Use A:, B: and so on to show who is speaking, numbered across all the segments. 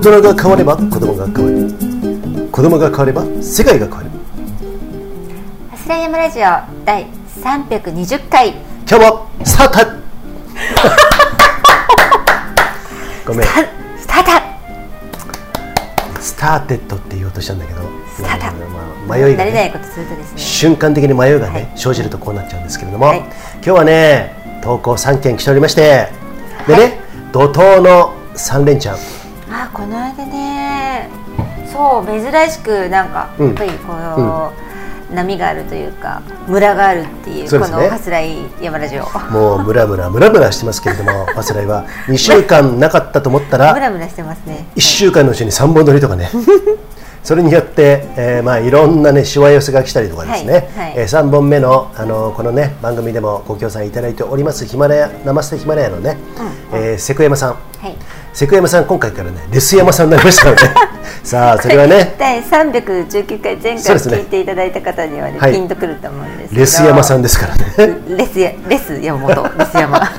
A: 大人が変われば子供が変わる。子供が変われば世界が変わる。
B: ハスライヤマラジオ第320回。
A: 今日もスタート。ごめん。
B: スタート。
A: スターテッドって言おうとしたんだけど。
B: スタート。
A: まあ迷いが、ね、
B: 慣れないことするとですね。
A: 瞬間的に迷いがね、
B: はい。
A: 生じるとこうなっちゃうんですけれども、
B: はい。
A: 今日はね投稿3件来ておりまして。でね、怒涛の3連チャン
B: あこの間ねそう珍しくなんか
A: うん。
B: やっぱりこの、波があるというか村があるっていう
A: ね。
B: このハスライヤマラジオ。
A: もうムラムラムラムラしてますけれども パスライは2週間なかったと思ったら
B: ムラムラしてますね。
A: 1週間のうちに3本撮りとかね。それによって、えーまあ、いろんなねしわ寄せが来たりとかですね、
B: はい。はい。
A: え3本目のあのこのね番組でもご協賛いただいておりますヒマラヤ生捨てヒマラヤのね、えーセクヤマさん。
B: はい
A: セクヤマさん今回からねレスヤマさんになりましたので。さあそれはね。
B: 第319回前回
A: そうですね。
B: 聞いていただいた方にはね
A: はい。
B: ピンとくると思うんです
A: レスヤマさんですからね。
B: レスやレス山本 レス山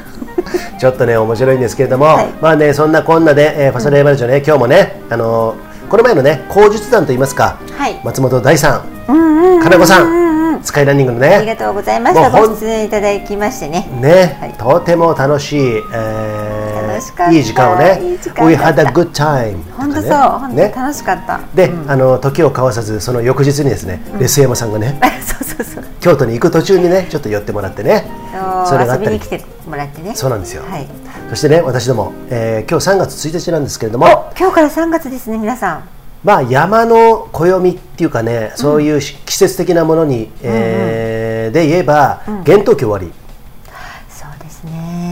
A: ちょっとね面白いんですけれども、
B: はい。
A: まあねそんなこんなで、えーファサレーマルジョね今日もねあのーこの前のね口述談といいますか、
B: はい。
A: 松本大さん
B: うんうんうん
A: 金子さ
B: うんうん
A: ん。スカイランニングのね
B: ありがとうございました。ご出演いただきましてね。
A: ね、
B: はい。
A: とても楽しい、えー
B: 楽しかった。
A: いい時間をね
B: いい時間
A: We had a good time
B: 本当そう。本当
A: ね。
B: 楽しかった。
A: で、
B: うん。
A: あの時を交わさずその翌日にですね、レス山さんがね
B: そうそうそう。
A: 京都に行く途中にねちょっと寄ってもらってね。それがあったり。
B: 来てもらってね。
A: そうなんですよ、
B: はい。
A: そしてね私ども、えー今日3月1日なんですけれども
B: お今日から3月ですね皆さん。
A: まあ山の暦っていうかねそういうし季節的なものに、えーで言えば、厳冬期終わり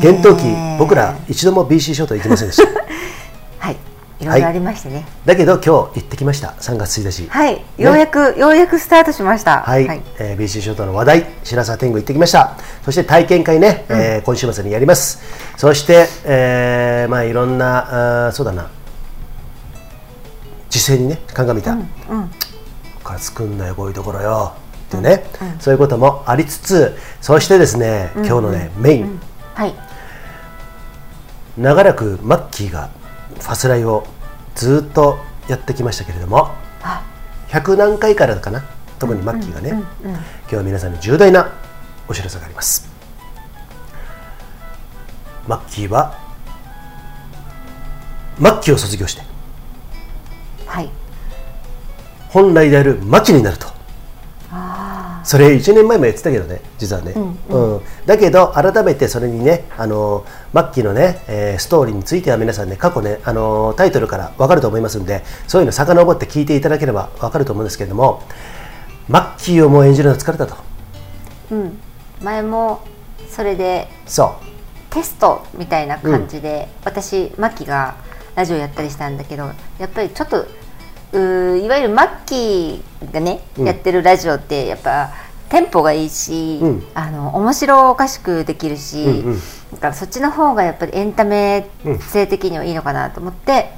A: 厳冬期僕ら一度も BC 諸島行きませんでした。
B: はい。いろいろありましてね。
A: だけど今日行ってきました。3月1日。
B: はい、ようやくようやくスタートしました。
A: はい、えー BC 諸島の話題白沢天狗行ってきました。そして体験会ね、えー今週末にやります。そして、えーまあいろんなあーそうだな。時勢にね鑑みた、
B: うん。
A: か作んなよこういうところよ。っていうね、そういうこともありつつそしてですね、今日のねメイン、
B: はい
A: 長らくマッキーがファスライをずっとやってきましたけれども
B: あ。
A: 100何回からかな特にマッキーがね、今日は皆さんに重大なお知らせがあります。マッキーはマッキーを卒業して
B: はい。
A: 本来であるマキになると
B: あ
A: それ1年前もやってたけどね実はね、
B: う
A: うん。だけど改めてそれにねあのマッキーのね、えーストーリーについては皆さんね過去ねあのタイトルから分かると思いますんでそういうの遡って聞いていただければ分かると思うんですけれどもマッキーをもう演じるの疲れたと。
B: ーうん。前もそれで
A: そ
B: テストみたいな感じで、私マッキーがラジオやったりしたんだけどやっぱりちょっとうーいわゆるマッキーがね、
A: うん。
B: やってるラジオってやっぱテンポがいいし、
A: うん。
B: あの面白おかしくできるし、
A: うんうん。
B: だからそっちの方がやっぱりエンタメ性的にはいいのかなと思って、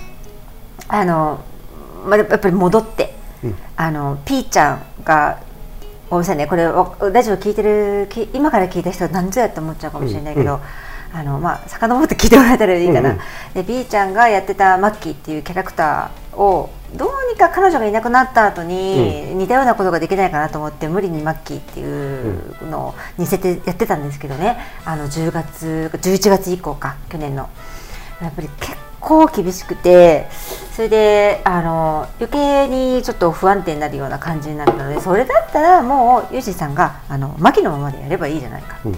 B: あのまあやっぱり戻って、
A: うん。
B: あのピーちゃんがごめんなさいねこれわラジオ聞いてるき今から聞いた人は何ぞやって思っちゃうかもしれないけど、
A: うん
B: あのまあ遡って聞いてもらえたらいいかな、
A: うんうん。
B: で B ちゃんがやってたマッキーっていうキャラクターをどうにか彼女がいなくなった後に、似たようなことができないかなと思って無理にマッキーっていうのを似せてやってたんですけどね。あの10月11月以降か去年の。やっぱり結構厳しくてそれであの余計にちょっと不安定になるような感じになったのでそれだったらもうユージさんがあの牧のままでやればいいじゃないか、
A: うん。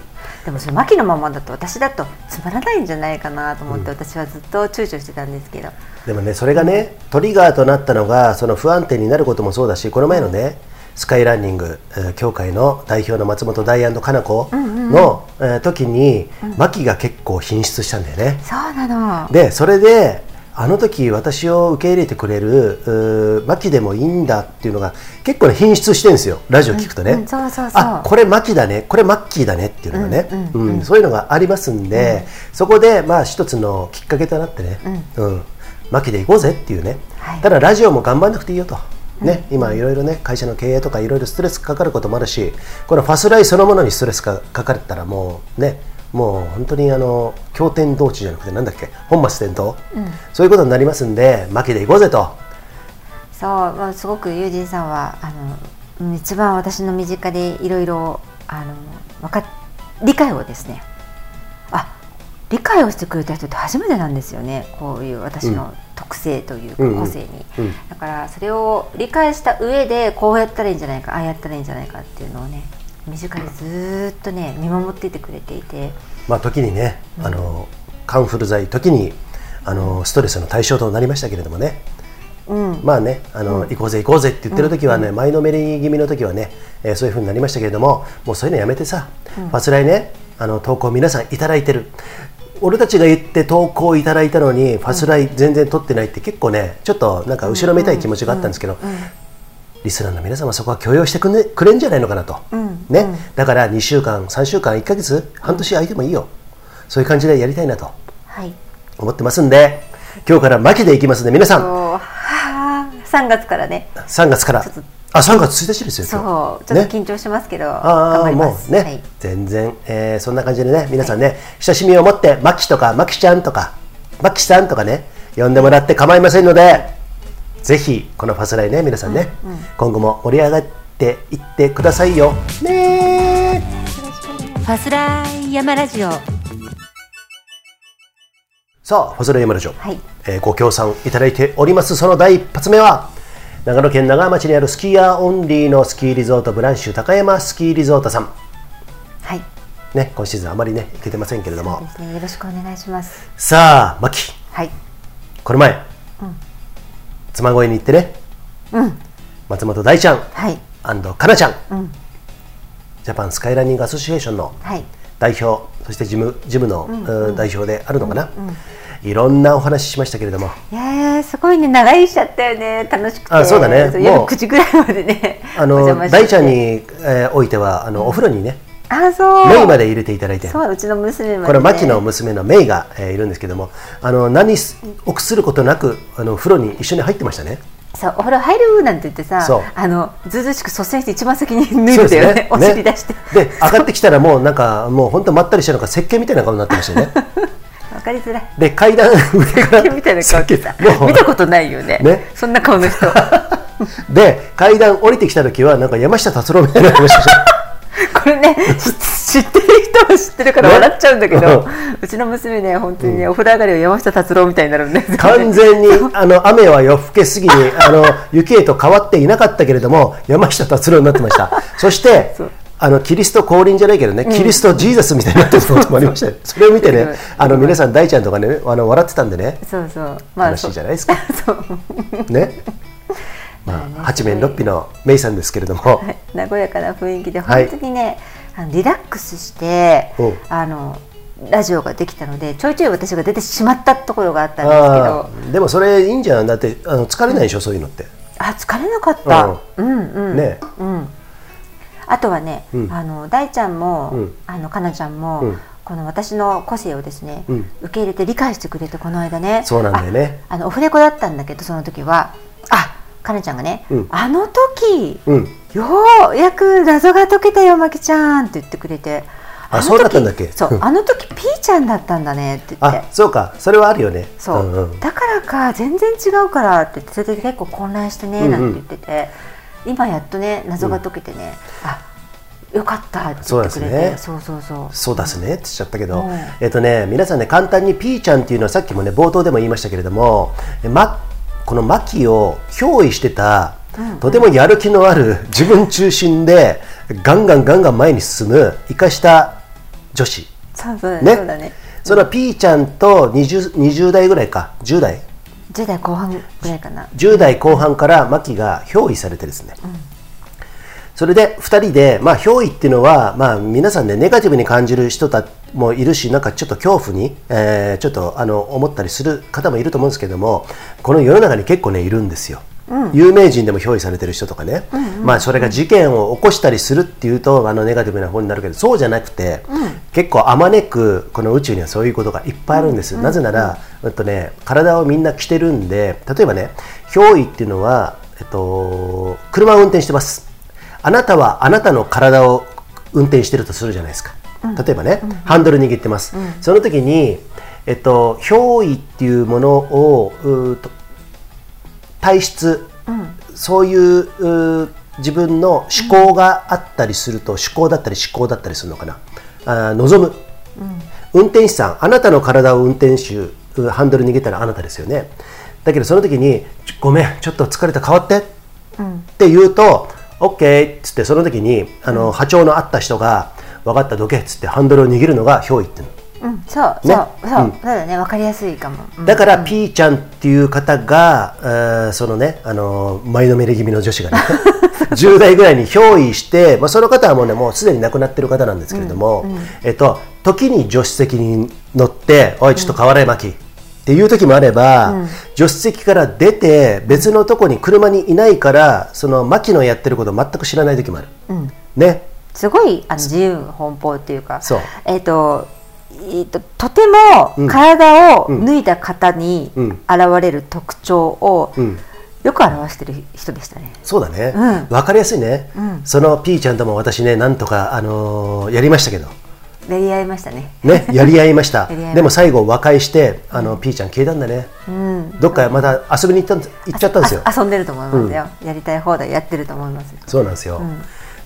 B: でもそれ牧のままだと私だとつまらないんじゃないかなと思って、私はずっと躊躇してたんですけど
A: でもねそれがねトリガーとなったのがその不安定になることもそうだしこの前のね、スカイランニング、えー協会の代表の松本大安かな子の、えー時に、マキが結構品質したんだよね。
B: そうなの。
A: でそれであの時私を受け入れてくれるうーマキでもいいんだっていうのが結構ね品質してるんですよラジオ聞くとね、
B: うんうんそうそうそう。
A: あこれマキだねこれマッキーだねっていうのがね、
B: うん
A: うんそういうのがありますんで、そこでまあ一つのきっかけとなってね、うんマキで行こうぜっていうね、
B: はい。
A: ただラジオも頑張んなくていいよと。ね、今いろいろね会社の経営とかいろいろストレスかかることもあるしこのファスライそのものにストレスがかかったらもうねもう本当にあの経典同地じゃなくてなんだっけ本末転倒、そういうことになりますんで負けでいこうぜと。
B: そう、まあ、すごくユージンさんはあのうん一番私の身近でいろいろあのわかっ理解をですねあ理解をしてくれた人って初めてなんですよね。こういう私の特性というか
A: うんうん。
B: 個性に、
A: うん。
B: だからそれを理解した上でこうやったらいいんじゃないかああやったらいいんじゃないかっていうのをね身近にずーっとね見守っていてくれていて。
A: まあ時にね、あのカンフル剤時にあのストレスの対象となりましたけれどもね。
B: うん。
A: まあねあの、行こうぜ行こうぜって言ってる時はね、前のめり気味の時はね、えーそういう風になりましたけれどももうそういうのやめてさ、ファスライねあの投稿皆さんいただいてる俺たちが言って投稿いただいたのにファスライ全然取ってないって結構ねちょっとなんか後ろめたい気持ちがあったんですけど、リスナーの皆様そこは許容してくれ,、くれんじゃないのかなと、
B: ん。
A: ね。だから2週間3週間1ヶ月半年空いてもいいよ。そういう感じでやりたいなと。
B: はい。
A: 思ってますんで今日から巻きでいきますんで皆さん。
B: そう。はあ3月からね。
A: 3月からあ3月1日ですよ
B: そう。ちょっと緊張しますけど、頑
A: あもうね、
B: すはい。
A: 全然、えーそんな感じでね皆さんね、親しみを持ってマキとかマキちゃんとかマキさんとかね呼んでもらって構いませんのでぜひこのファスライね皆さんね、今後も盛り上がっていってくださいよ。ね
B: ファスライヤマラジオ。
A: さあファスライヤマラジオ、
B: はい。
A: えーご協賛いただいております。その第一発目は長野県長浜町にあるスキーヤーオンリーのスキーリゾートブランシュ高山スキーリゾートさん。
B: はい。
A: ね今シーズンあまりね行けてませんけれども。
B: ね。よろしくお願いします。
A: さあマキ。
B: はい。
A: この前、妻恋に行ってね、
B: うん。
A: 松本大ちゃん。
B: はい。
A: かなちゃん、
B: うん。
A: ジャパンスカイランニングアソシエーションの
B: はい。
A: 代表そして事務事務の、うん代表であるのかな、いろんなお話ししましたけれども。
B: いやーすごいね長居しちゃったよね。楽しくて。
A: あそうだね。もう
B: 夜9時ぐらいまでね。
A: あの大ちゃんに、えーおいてはあのお風呂にね
B: あそう。
A: メイまで入れていただいて。
B: そううちの娘まで、ね、
A: これ牧の娘のメイが、えーいるんですけどもあの何す臆することなくあの風呂に一緒に入ってましたね。
B: そうお風呂入るなんて言ってさあのずうずうしく率先して一番先に脱いでよね。お尻出して。
A: で上がってきたらもうなんかもう本当まったりしたのか石鹸みたいな顔になってましたよね。
B: わ かりづらい。
A: で階段上から
B: みたいな顔って見たことないよね。
A: ね。
B: そんな顔の人。
A: で階段降りてきた時はなんか山下達郎みたいになってました。し
B: これね知知ってる人は知ってるから
A: ね。
B: 笑っちゃうんだけど、
A: うん。
B: うちの娘ね本当にね、お風呂上がりは山下達郎みたいになるんですよね。
A: 完全にあの雨は夜更けすぎにあの雪へと変わっていなかったけれども山下達郎になってました。そして あのキリスト降臨じゃないけどね、キリストジーザスみたいになってることもありましたよ それを見てね
B: うん
A: あの皆さん大ちゃんとかねあの笑ってたんでね
B: そうそう。
A: 楽しいじゃないですか？
B: そう。
A: ね？まあ八面六臂のメイさんですけれども、
B: はい。和やかな雰囲気で
A: はい。
B: 本当にね、あのリラックスして
A: う。ん
B: あのラジオができたのでちょいちょい私が出てしまったところがあったんですけ
A: あ
B: ど
A: ーでもそれいいんじゃんだってあの疲れないでしょ、そういうのって。
B: あ疲れなかった、うん、うん。
A: ね。
B: うんあとはね、
A: うん。
B: あの大ちゃんも、
A: うん。
B: あのかなちゃんも、
A: うん。
B: この私の個性をですね、
A: うん。
B: 受け入れて理解してくれてこの間ね
A: そうなんだよね。
B: ああのオフレコだったんだけどその時はあかなちゃんがね、
A: うん。
B: あの時
A: うん。
B: ようやく謎が解けたよまきちゃんって言ってくれて
A: あ
B: の時
A: そうだったんだっけ？
B: そうあの時ピーちゃんだったんだねって言って。
A: あそうか。それはあるよね。
B: そう、
A: んうん。
B: だからか全然違うからって言ってそれで結構混乱してねなんて言ってて、今やっとね謎が解けてね、あよかったって言ってくれて
A: そうですね。
B: そうそうそう。
A: そうだすねって言っちゃったけど、
B: うん。
A: えっとね、皆さんね、簡単にピーちゃんっていうのはさっきもね、冒頭でも言いましたけれども、えま、このマキを憑依してた、とてもやる気のある自分中心で、ガンガンガンガン前に進む、生かした女子。ね。
B: ね。
A: そのピーちゃんと 20, 20代ぐらいか、10代
B: 10代後半ぐらいかな。
A: 10代後半からマキが憑依されてですね、それで2人で、まあ、憑依っていうのは、まあ、皆さんねネガティブに感じる人たもいるしなんかちょっと恐怖に、えーちょっとあの思ったりする方もいると思うんですけどもこの世の中に結構ねいるんですよ。有名人でも憑依されてる人とかね、まあ、それが事件を起こしたりするっていうとあのネガティブな方になるけどそうじゃなくて、結構あまねくこの宇宙にはそういうことがいっぱいあるんです、なぜなら、えっとね、体をみんな着てるんで例えばね憑依っていうのは、えっと、車を運転してます。あなたはあなたの体を運転してるとするじゃないですか。例えばね、ハンドル握ってます、その時に、えっと、憑依っていうものを体質、そういう自分の思考があったりすると、思考だったり思考だったりするのかな。あー望む、運転手さんあなたの体を運転手うハンドル握ったらあなたですよね。だけどその時に「ちょごめんちょっと疲れた変わって」って言うと「OK」っつってその時にあの波長の合った人が「分かったどけ」っつってハンドルを握るのが憑依っていうの。
B: うん、そうそう、
A: ね。
B: そう、
A: うん。
B: そうだね分かりやすいかも、うん。
A: だから、ピーちゃんっていう方が、えーそのね、あのー前のめり気味の女子がね、10代ぐらいに憑依して、まあ、その方はもうね、もうすでに亡くなってる方なんですけれども、えっと、時に助手席に乗って、おい、ちょっと変われ、マキ。っていう時もあれば、助手席から出て別のとこに車にいないからその牧のやってることを全く知らない時もある、ね。
B: すごいあの自由奔放っていうか。
A: そう。
B: えっ、とえーととても体を脱いだ方に
A: うん。
B: 現れる特徴を
A: うん。
B: よく表してる人でしたね。
A: そうだね、
B: うん。
A: 分かりやすいね、そのピーちゃんとも私ねなんとか、あのーやりましたけど。
B: やり合いましたね。
A: ね、やり合いました。でも最後和解してあの、ピーちゃん消えたんだね、どっかまた遊びに行ったん行っちゃったんですよ。
B: あ遊んでると思いますよ、やりたい放題やってると思います。
A: そうなんですよ、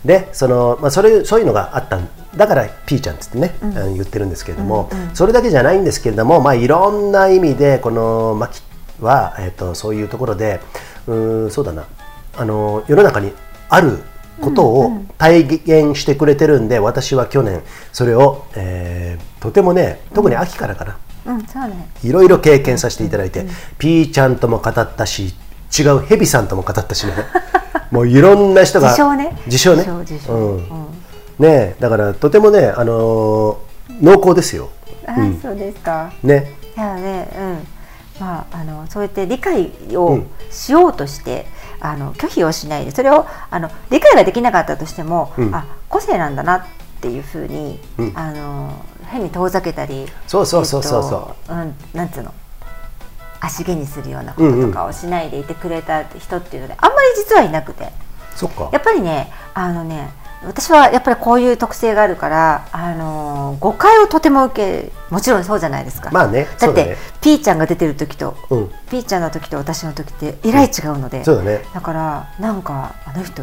A: でその、まあ、それそういうのがあったんだからピーちゃんってね、あの言ってるんですけれども、それだけじゃないんですけれども、まあ、いろんな意味でこのマキは、えっとそういうところでうーんそうだな。あの世の中にあることを体現してくれてるんで、私は去年それを、えーとてもね特に秋からかな、
B: うん、そうね。
A: いろいろ経験させていただいて、ピーちゃんとも語ったし違うヘビさんとも語ったしね。もういろんな人が。
B: 自称ね。
A: 自称ね。うん。
B: うん。
A: ねえだからとてもね、あのー濃厚ですよ。
B: あ、そうですか。
A: ね。
B: いやね、うん、まああのそうやって理解を
A: うん。
B: しようとして、あの拒否をしないでそれをあの理解ができなかったとしても、
A: うん。
B: あ個性なんだなっていうふうに、
A: うん。
B: あの変に遠ざけたり
A: そうそうそうそうそう。
B: えっとうん、なんつうの？足毛にするようなこととかをしないでいてくれた人っていうので、あんまり実はいなくて。
A: そっか。
B: やっぱりねあのね私はやっぱりこういう特性があるから、あの誤解をとても受けもちろんそうじゃないですか。
A: まあね
B: だって
A: ね。
B: ピーちゃんが出てる時と、
A: うん。
B: ピーちゃんの時と私の時ってえらい違うので、
A: そうだね。
B: だからなんかあの人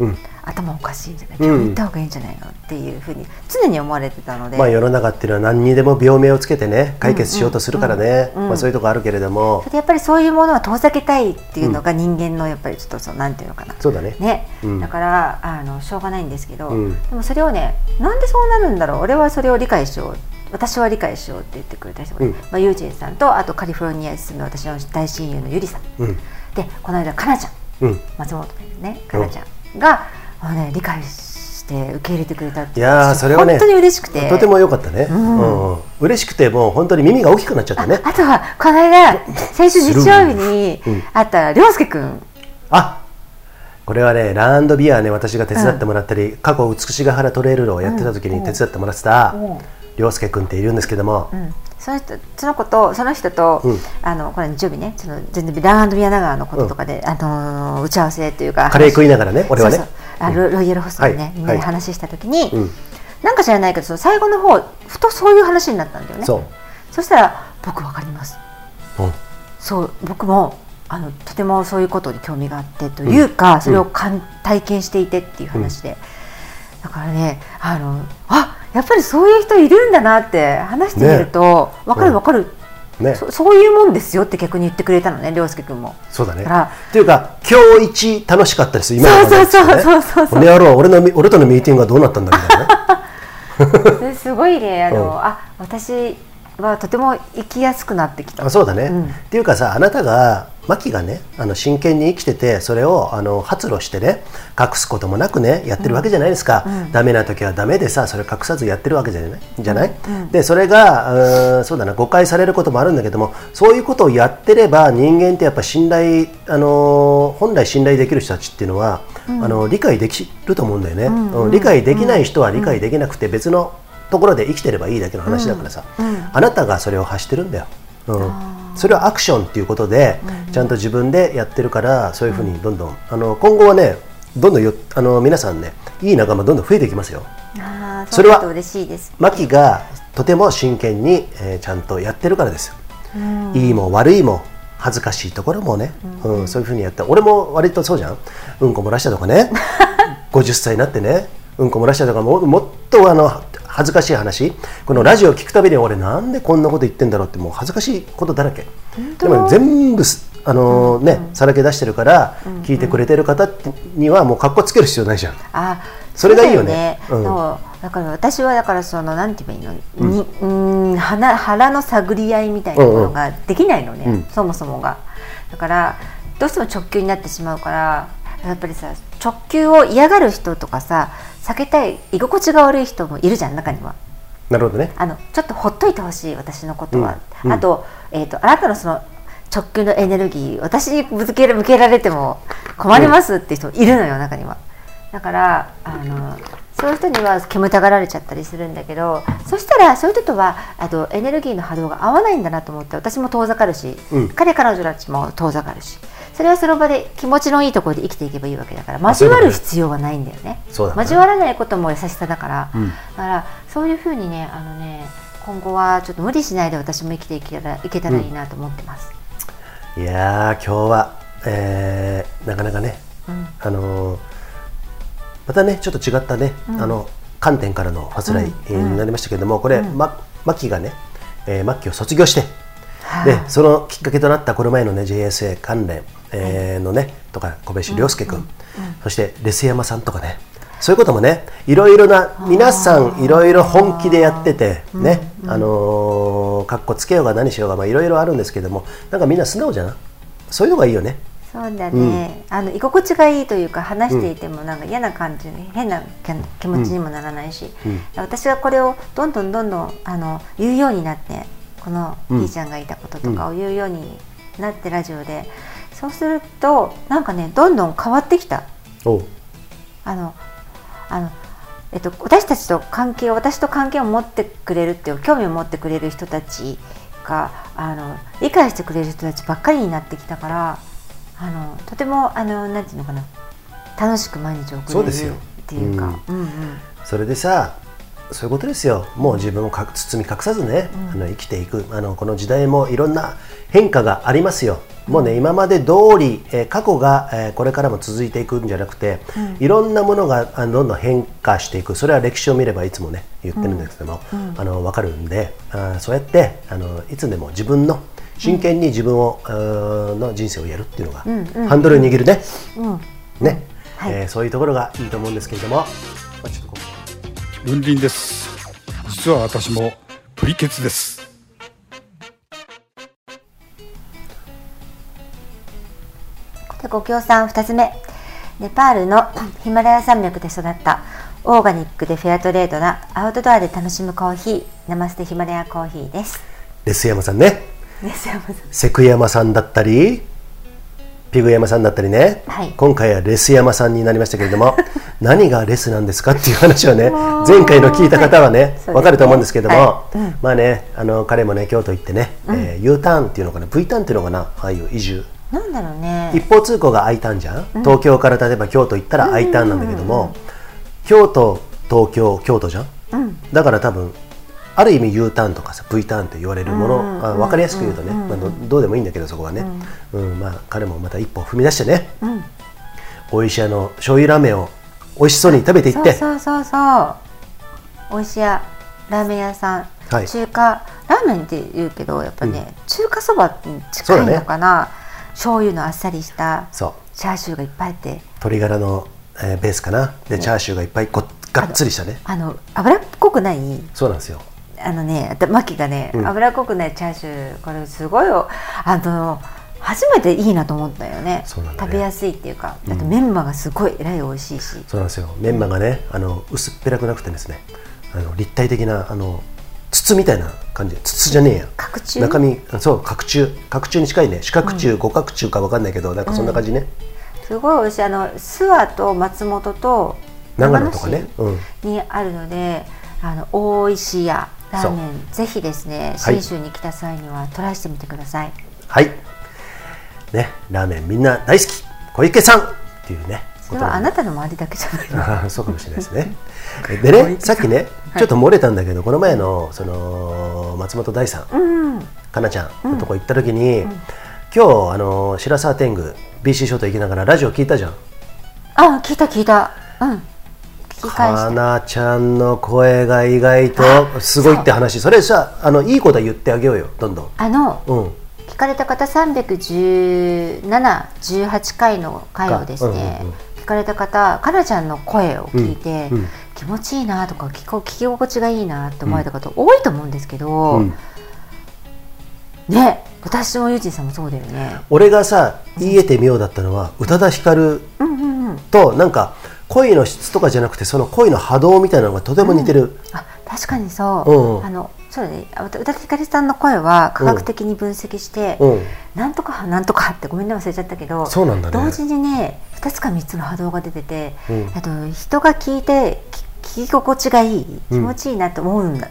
A: うん。
B: 頭おかしいんじゃない？
A: うん
B: 病院行った方がいいんじゃないの？っていうふうに常に思われてたので、
A: まあ世の中っていうのは何にでも病名をつけてね解決しようとするからね、
B: うんうん
A: まあ、そういうとこあるけれども。
B: やっぱりそういうものは遠ざけたいっていうのが人間のやっぱりちょっとそうなんていうのかな、
A: そうだね。
B: ね、
A: うん。
B: だからあのしょうがないんですけど、
A: うん。
B: でもそれをねなんでそうなるんだろう？俺はそれを理解しよう。私は理解しようって言ってくれた人が、
A: うん。
B: まあ、ユージンさんとあとカリフォルニアに住む私の大親友のゆりさん。
A: うん。
B: でこの間かなちゃん。
A: うん。
B: 松本ですねかなちゃんが、あのね、理解して受け入れてくれたって
A: いやーそれはね
B: 本当に嬉しくて。
A: とても良かったね、
B: ん。
A: うん。嬉しくてもう本当に耳が大きくなっちゃったね。
B: ああとはこの間先週日曜日に
A: うん。
B: 会った涼介君。
A: あこれはねランドビアね私が手伝ってもらったり、過去美しが原トレイルロをやってた時に手伝ってもらってた。
B: う。ん
A: 涼介君っているんですけども、
B: うん、その人その子とその人と、
A: うん。
B: あのこれ日曜日ね。その全然ランドビアナガーのこととかで、あのー打ち合わせというか
A: カレー食いながらね俺はね。
B: そうそう。あロロイヤルホストでね、
A: はい。
B: みんなで
A: はい。
B: 話した時に、
A: うん。
B: なんか知らないけどその最後の方ふとそういう話になったんだよね。
A: そう。
B: そしたら僕わかります。
A: うん。
B: そう僕もあのとてもそういうことに興味があってというか、それをかん体験していてっていう話で、だからねあのあやっぱりそういう人いるんだなって話してみると、わかるわかる、
A: ね。
B: そそういうもんですよって逆に言ってくれたのね涼介君も。
A: そうだね。
B: だから
A: っていうか今日一楽しかったです今の
B: そうそうそうそうそう
A: この俺のみ俺とのミーティングはどうなったんだみたいなね。
B: で すごいねあの、
A: うん。
B: あ私はとても生きやすくなってきた。
A: あそうだね、
B: うん。
A: っていうかさあなたがマキがねあの真剣に生きててそれをあの発露してね隠すこともなくねやってるわけじゃないですか、ダメな時はダメでさそれ隠さずやってるわけじゃない？じゃない、でそれがうそうだな誤解されることもあるんだけどもそういうことをやってれば人間ってやっぱ信頼あのー本来信頼できる人たちっていうのは、あの理解できると思うんだよね、うん。理解できない人は理解できなくて別のところで生きてればいいだけの話だからさ、あなたがそれを発してるんだよ、うん、それはアクションっていうことで、ちゃんと自分でやってるからそういうふうにどんどん。あの今後はねどんどんよあの皆さんねいい仲間どんどん増えていきますよ。
B: あー
A: それは
B: 嬉しいです。
A: マキがとても真剣に、えーちゃんとやってるからです。よ、いいも悪いも恥ずかしいところもね、うん。そういうふうにやった俺も割とそうじゃん。うんこ漏らしたとかね。50歳になってね。うんこ漏らしたとかももっとあの恥ずかしい話。このラジオを聞くたびに俺なんでこんなこと言ってんだろうってもう恥ずかしいことだらけ。でも全部すあのね、さらけ出してるから聞いてくれてる方にはもう格好つける必要ないじゃん。
B: あ
A: それがいいよね。うん。
B: そう。だから私はだからそのなんて言えばいいの、にうーん腹腹の探り合いみたいなものができないのね、
A: うん。
B: そもそもが。だからどうしても直球になってしまうからやっぱりさ直球を嫌がる人とかさ避けたい居心地が悪い人もいるじゃん中には。
A: なるほどね。
B: あのちょっとほっといてほしい私のことは、
A: うん。うん。
B: あと,、えー、とあなたのその直球のエネルギー私にぶつける向けられても困りますっていう人いるのよ中には。だからあのそういう人には煙たがられちゃったりするんだけどそしたらそういう人とはあとエネルギーの波動が合わないんだなと思って私も遠ざかるし、
A: うん。
B: 彼彼女たちも遠ざかるしそれはその場で気持ちのいいところで生きていけばいいわけだから交わる必要はないんだよね。
A: そうだね。
B: 交わらないことも優しさだから、
A: うん。
B: だからそういうふうにねあのね今後はちょっと無理しないで私も生きていけたらいけたらいいなと思ってます。
A: いやー今日は、えーなかなかね、
B: うん。
A: あのーまたねちょっと違ったね、あの観点からのファスライえーになりましたけれども、これ、まマッキーがね、えーマッキーを卒業して、
B: はい
A: でそのきっかけとなったこの前のね JSA 関連、えーのねとか小林涼介君、そしてレス山さんとかね。そういうこともねいろいろな皆さんいろいろ本気でやっててね、あのーかっこつけようが何しようがまあいろいろあるんですけどもなんかみんな素直じゃな？そういうのがいいよね。
B: そうだね、あの居心地がいいというか話していてもなんか嫌な感じ、変な気気持ちにもならないし、私はこれをどんどんどんどんあの言うようになってこの
A: うん。
B: ひーちゃんがいたこととかを言うようになってラジオで、そうするとなんかねどんどん変わってきた。あのあのえっと、私たちと関係を私と関係を持ってくれるっていう興味を持ってくれる人たちがあの理解してくれる人たちばっかりになってきたからあのとてもあのなんていうのかな。楽しく毎日送れるっていうか。うんうん。
A: それでさそういうことですよ。もう自分をか包み隠さずね、あの生きていく。あのこの時代もいろんな変化がありますよ。もうね今まで通り、えー過去が、えーこれからも続いていくんじゃなくて、いろんなものがあのどんどん変化していく。それは歴史を見ればいつもね言ってるんですけども、あの分かるんであーそうやってあのいつでも自分の真剣に自分を、の人生をやるっていうのが、ハンドルを握るね、
B: うん。
A: ね、
B: はい。
A: えーそういうところがいいと思うんですけれども、まあ、ちょっとこう
C: ルンリンです。実は私もプリケツです。
B: でご協賛2つ目。ネパールのヒマラヤ山脈で育ったオーガニックでフェアトレードなアウトドアで楽しむコーヒー。ナマステヒマラヤコーヒーです。
A: レス山さんね。
B: です山さん。
A: セク山さんだったりピグ山さんだったりね、
B: はい。
A: 今回はレス山さんになりましたけれども 何がレスなんですかっていう話をね前回の聞いた方はね、
B: そうですね。
A: わかると思うんですけれども、
B: はい。うん。
A: まあねあの彼もね京都行ってね、えー U ターンっていうのかな V ターンっていうのかなああいう移住。
B: なんだろうね。
A: 一方通行が I ターンじゃん、東京から例えば京都行ったら I ターンなんだけども、京都東京京都じゃん、だから多分ある意味 U ターンとかさ V ターンって言われるもの、あ分かりやすく言うとね、まあ、どどうでもいいんだけどそこはね、うん。まあ、彼もまた一歩踏み出してね、
B: ん。
A: 美味しいあの醤油ラーメンを美味しそうに食べていって。
B: そうそうそうそう。美味しいやラーメン屋さん、
A: はい。
B: 中華ラーメンって言うけどやっぱね、中華そばに近いのかな、醤油のあっさりした
A: そう。
B: チャーシューがいっぱいあって。
A: 鶏ガラの、えーベースかな。でチャーシューがいっぱいごがっつりしたね。
B: あの脂っこくない？
A: そうなんですよ
B: あのねマキがね、
A: うん。
B: 脂っこくないチャーシューこれすごいよ。あの初めていいなと思ったよね。
A: ね。
B: 食べやすいっていうか。あとメンマがすごいえらい美味しいし、
A: そうなんですよ。メンマがねあの薄っぺらくなくてですねあの立体的なあの筒みたいな感じ。筒じゃねえや。
B: 角柱？
A: 中身そう角柱。角柱に近いね。四角柱、五角柱か分かんないけどなんかそんな感じね、
B: すごい美味しい。あの諏訪と松本と
A: 長野とかね、うん、
B: 市にあるので、あの大石屋ラーメンぜひですね
A: はい。
B: 信州に来た際にはトライしてみてください、
A: はい。ねラーメンみんな大好き。小池さんっていうね
B: それはあなたの周りだけじゃない
A: そうかもしれないですね。でね、さっきね、ちょっと漏れたんだけど、この前のその松本大さん、
B: うん。
A: かなちゃんのとこ行った時に、今日あの白沢天狗 BC ショート行きながらラジオ聞いたじゃん。
B: あ聞いた聞いた。うん。聞き返
A: か
B: して。
A: なちゃんの声が意外とすごいって話、それさ、あのいいことは言ってあげようよ、どんどん。
B: あの
A: うん。
B: 聞かれた方317、18回の回をですね、
A: うんうんうん。
B: 聞かれた方、かなちゃんの声を聞いて、
A: うんうん。
B: 気持ちいいなとか聞こ聞き心地がいいなって思われた方多いと思うんですけど、
A: うん。
B: ね私もゆうちんさんもそうだよね。
A: 俺がさ言えてみようだったのは宇多田ヒカルとなんか声の質とかじゃなくてその声の波動みたいなのがとても似てる、
B: あ確かにそう、
A: うん。うん
B: あのそうだね。あ宇多田ヒカルさんの声は科学的に分析して、
A: うん。
B: なんとかなんとかってごめんね忘れちゃったけど
A: そうなんだね。
B: 同時にね2つか3つの波動が出てて、
A: うん。
B: あと人が聞いてき聞き心地がいい気持ちいいなと思うものなんだっ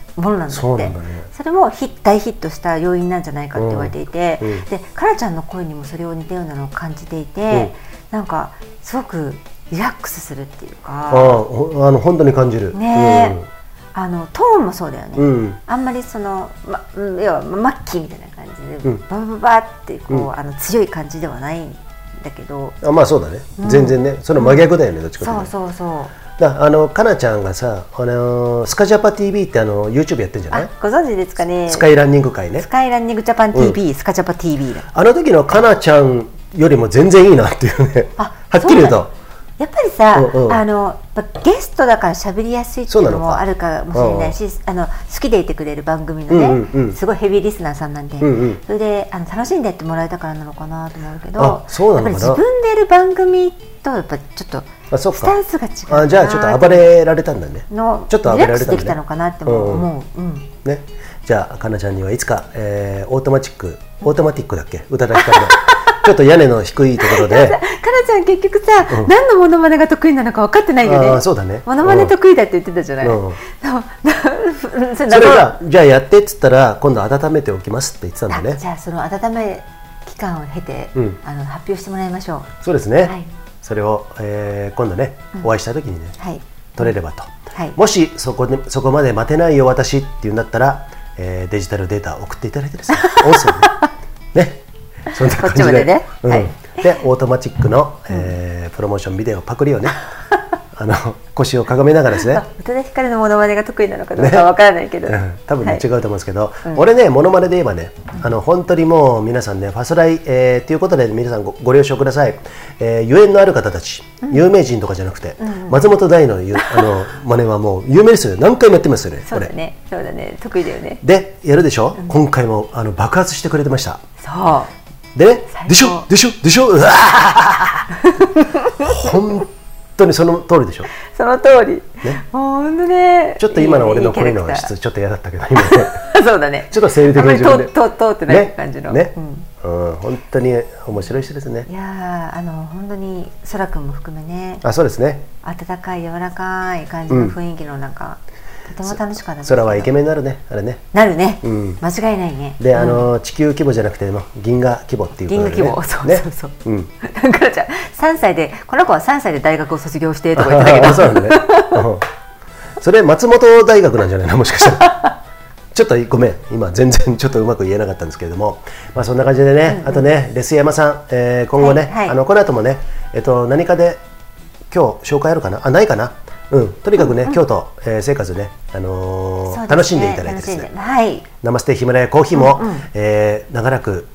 B: て。
A: そうなんだね。
B: それもヒ大ヒットした要因なんじゃないかって言われていて、
A: うん。うん。
B: でかなちゃんの声にもそれを似たようなのを感じていて、なんかすごくリラックスするっていうか
A: ほあの本当に感じる。
B: ねえあのトーンもそうだよね、
A: うん、うん
B: あんまりその、ま、うん要はマッキーみたいな感じで、
A: うん。
B: ババババってこう、
A: うん。
B: あの強い感じではないんだけど、
A: あまあそうだね、
B: うん。
A: 全然ね。その真逆だよね、どっちかというと
B: そうそうそう。
A: だあのかなちゃんがさあのスカジャパ TV ってあの YouTube やってるんじゃない？
B: あご存知ですかね。
A: スカイランニング会ね。
B: スカイランニングジャパン TV、スカジャパ TV だ。
A: あの時のかなちゃんよりも全然いいなっていうね。
B: あ
A: はっきり言うと
B: やっぱりさ、
A: うんうん。
B: あのゲストだから喋りやすいっていうのもあるかもしれないし、あの好きでいてくれる番組のね、
A: うんうんうん。
B: すごいヘビーリスナーさんなんで、
A: うんうん。
B: それであの楽しんでやってもらえたからなのかなと思うけどやっぱり自分でやる番組とやっぱちょっと
A: あそっか。
B: スタンスが違う
A: あじゃあちょっと暴れられたんだね。
B: の
A: ちょっと暴れられたんだね
B: できたのかなっても思う、うん。
A: ね、じゃあかなちゃんにはいつか、えーオートマチックオートマティックだっけ？宇多田ヒカルのちょっと屋根の低いところで。
B: かなちゃん結局さ、何のモノマネが得意なのか分かってないよね。
A: そうだね。
B: モノマネ得意だって言ってたじゃない、
A: うん。
B: そ
A: れがじゃあやってっつったら今度温めておきますって言ってたんだね。
B: あじゃあその温め期間を経て、
A: うん。
B: あの発表してもらいましょう。
A: そうですね、
B: はい。
A: それを、えー今度ねお会いした時にね、
B: はい。
A: 取れればと、
B: はい。
A: もしそこでそこまで待てないよ私っていうんだったら、えーデジタルデータ送っていただいてですね。音声で。ねそんな感じで。
B: こっちまでね。
A: うん。
B: はい。
A: でオートマチックの、えープロモーションビデオパクリをね。あの腰をかがめながらですね。
B: あ宇多田ヒカルのモノマネが得意なのかどうかは分からないけど、
A: うん。多分ね、
B: はい。
A: 違うと思うんですけど、
B: うん。
A: 俺ねモノマネで言えばねあの本当にもう皆さんねファスライ、えー、っていうことで皆さんごご了承ください、えー、ゆえんのある方たち、有名人とかじゃなくて、松本大のゆ あの真似はもう有名ですよ。何回もやってますよね
B: そうだね。そうだね。得意だよね。
A: でやるでしょ、今回もあの爆発してくれてました。
B: そう
A: ででしょでしょでしょうわー。本当にその通りでしょ。
B: その通り、
A: ね。
B: ほんとね。
A: ちょっと今の俺の声の質ちょっと嫌だったけど今ね。
B: ー そうだね。
A: ちょっと生理的な自
B: 通通ってない感じの、
A: ね、
B: うん。
A: うん、本当に面白い人ですね。
B: いやーあの本当にそらくんも含めね。
A: あそうですね。
B: 温かい柔らかい感じの雰囲気の中、とても楽しかったです。
A: 空はイケメンになるねあれね。
B: なるね、
A: うん。
B: 間違いないね。
A: で、
B: うん。
A: あの地球規模じゃなくても銀河規模っていうことで、ね、
B: 銀河規模。そう
A: ね
B: そうそう。
A: うん。
B: だからじゃあ3歳でこの子は3歳で大学を卒業してとか言ってたけど。
A: あそうなんだね、うん。それ松本大学なんじゃないの？もしかしたら。ちょっとごめん。今全然ちょっとうまく言えなかったんですけれども。まあそんな感じでね、あとねレス山さん、えー今後ね、
B: はいはい。
A: あのこの後もねえっと何かで今日紹介あるかな？あないかな？うん。とにかくね、京都、えー生活ねあのー
B: ね。
A: 楽しんでいただいてですね。
B: で。はい。
A: ナマステヒマラヤコーヒーも、
B: うんうん。
A: えー長らく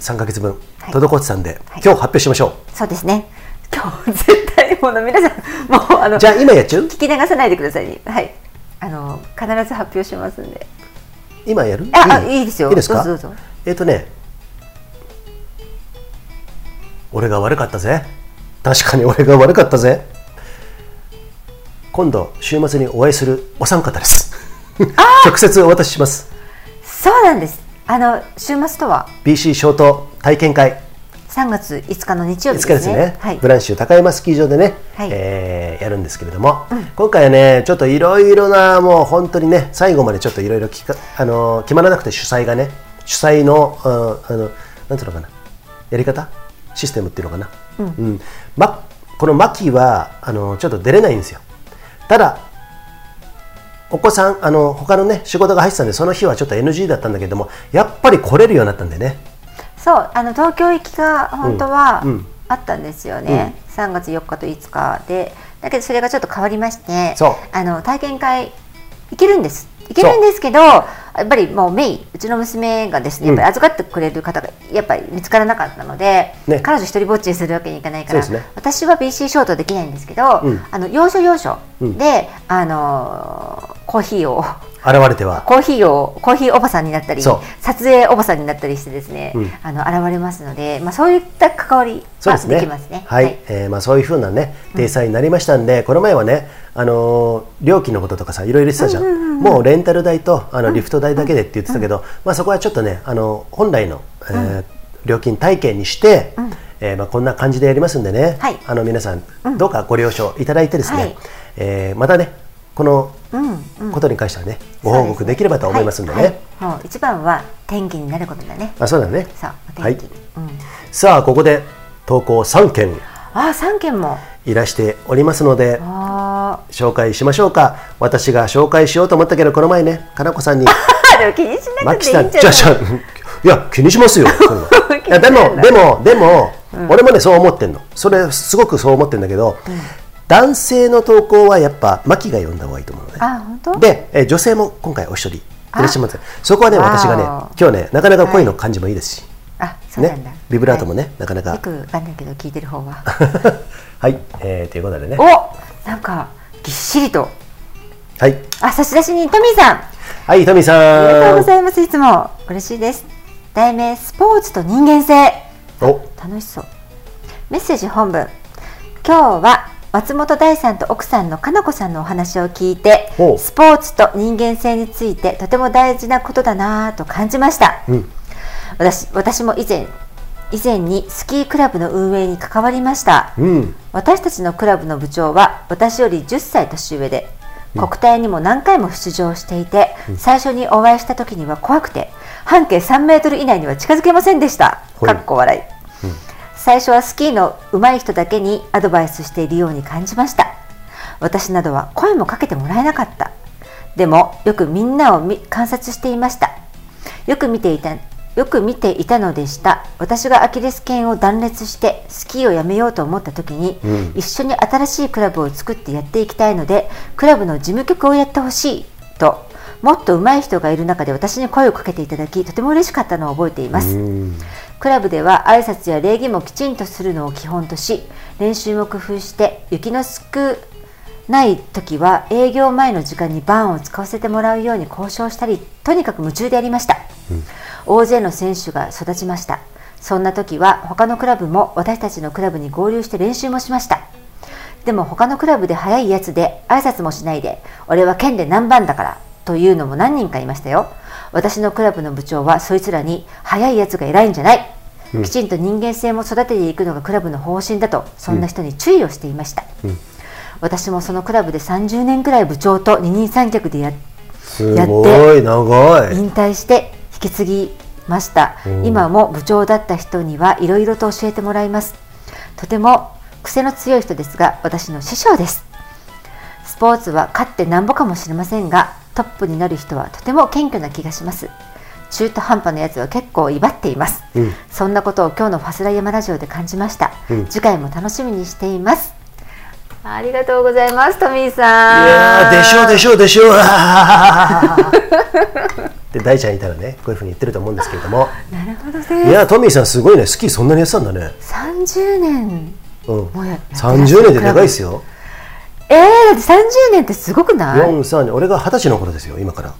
A: 3か月分
B: はい。
A: 滞ってたんで、
B: はい。
A: 今日発表しましょ
B: そうですね。今日絶対もう皆さんもうあの
A: うじゃあ今やっちゃう？
B: 聞き流さないでくださいね。はい。あの必ず発表しますんで。
A: 今やる？
B: ああいいですよ。
A: いいですか？
B: どうぞどうぞ。
A: えっ、とね俺が悪かったぜ。確かに俺が悪かったぜ今度週末にお会いするお三方です。直接お渡しします。
B: そうなんです。あの週末とは
A: ？BC ショート体験会。
B: 3月5日の日曜
A: い
B: 日で
A: すすね、
B: はい。
A: ブランシュ高山スキー場でね、
B: はい。
A: えーやるんですけれども、今回はねちょっといろいろなもう本当にね最後までちょっといろいろきかあのー決まらなくて主催がね主催のうんあのなんていうのかなやり方？システムっていうのかな、うん。ま、この牧はあのちょっと出れないんですよただお子さんあの他のね仕事が入ってたんでその日はちょっと NG だったんだけどもやっぱり来れるようになったんでね。
B: そうあの東京行きが本当は
A: うんうん。
B: あったんですよね、3月4日と5日で。だけどそれがちょっと変わりましてあの体験会行けるんです行けるんですけどやっぱりもうメイうちの娘がですねやっぱり預かってくれる方がやっぱり見つからなかったので、
A: ね。
B: 彼女一人ぼっちにするわけにいかないから、
A: ね。
B: 私は BC ショートできないんですけど、
A: うん。
B: あの要所要所
A: うん。
B: で、あのーコーヒーを
A: 現れては。
B: コーヒーをコーヒーおばさんになったり撮影おばさんになったりしてですね、
A: うん。
B: あの現れますので、まあ、そういった関わりは
A: そうですね。
B: できますね。
A: はい、えーまあ、そういうふうなね体裁になりましたんで、この前はね、あのー料金のこととかさいろいろ言ってたじゃん,、もうレンタル代とあのリフト代だけでって言ってたけど、まあ、そこはちょっとねあの本来の、えー料金体系にして、えーまあ、こんな感じでやりますんでね、
B: はい。
A: あの皆さん、どうかご了承いただいてですね、
B: はい。
A: えーまたねこの
B: うんうん
A: ことに関してはね、ご報告できればと思いますんでね。
B: もう一番は天気になることだね。
A: あそうだね。
B: そうお
A: はい。さあここで投稿3件。
B: ああ三件も。
A: いらしておりますので
B: あ
A: 紹介しましょうか。私が紹介しようと思ったけどこの前ねかなこさんに。
B: 気にしなくていいんじゃない？
A: や気にしますよ。いやでもでもでも、俺もねそう思ってんの。それすごくそう思ってんだけど、男性の投稿はやっぱマキが読んだ方がいいと思うのね
B: あ本当？
A: で、えー女性も今回お一人いらっしゃいますそこはね私がね今日ねなかなか声の感じもいいですし、
B: あそうなんだ。
A: ねビブラートもね、
B: は
A: なかないか
B: よくわかんないけど聞いてる方は。
A: はい、えー、ということでね
B: おなんかぎっしりと。
A: はい
B: あ差出人トミーさん。
A: はいトミーさん
B: ありがとうございます。いつも嬉しいです。題名スポーツと人間性。
A: お
B: 楽しそう。メッセージ本文。今日は松本大さんと奥さんのかなこさんのお話を聞いてスポーツと人間性についてとても大事なことだなぁと感じました。
A: うん。
B: 私私も以前以前にスキークラブの運営に関わりました。
A: うん。
B: 私たちのクラブの部長は私より10歳年上で国体にも何回も出場していて、最初にお会いした時には怖くて半径3メートル以内には近づけませんでした。かっこ笑い、最初はスキーの上手い人だけにアドバイスしているように感じました。私などは声もかけてもらえなかった。でもよくみんなを見観察していました。よく見ていたよく見ていたのでした。私がアキレス腱を断裂してスキーをやめようと思った時に、
A: うん。
B: 一緒に新しいクラブを作ってやっていきたいのでクラブの事務局をやってほしいともっと上手い人がいる中で私に声をかけていただきとても嬉しかったのを覚えています、
A: うん
B: クラブでは挨拶や礼儀もきちんとするのを基本とし練習も工夫して雪の少ない時は営業前の時間にバーンを使わせてもらうように交渉したりとにかく夢中でやりました、大勢の選手が育ちました。そんな時は他のクラブも私たちのクラブに合流して練習もしました。でも他のクラブで速いやつで挨拶もしないで俺は県で何番だからというのも何人かいましたよ私のクラブの部長はそいつらに速いやつが偉いんじゃない、きちんと人間性も育てていくのがクラブの方針だとそんな人に注意をしていました、私もそのクラブで30年くらい部長と二人三脚でやっ
A: す
B: やって引退して引き継ぎました。
A: うん。
B: 今も部長だった人にはいろいろと教えてもらいます。とても癖の強い人ですが私の師匠です。スポーツは勝ってなんぼかもしれませんがトップになる人はとても謙虚な気がします。中途半端なやつは結構威張っています、
A: うん。
B: そんなことを今日のファスライヤマラジオで感じました、
A: うん。
B: 次回も楽しみにしています。ありがとうございますトミー
A: い
B: さん。
A: やーでしょうでしょうでしょう。で大ちゃんいたらねこういうふうに言ってると思うんですけれども。
B: なるほど
A: い
B: です。
A: やトミーさんすごいね。スキーそんなにやってたんだね。
B: 30年
A: うん。
B: もうや
A: 30年ででかいですよ
B: えー、だって30年ってすごくない
A: ？4三俺が二十歳の頃ですよ今から。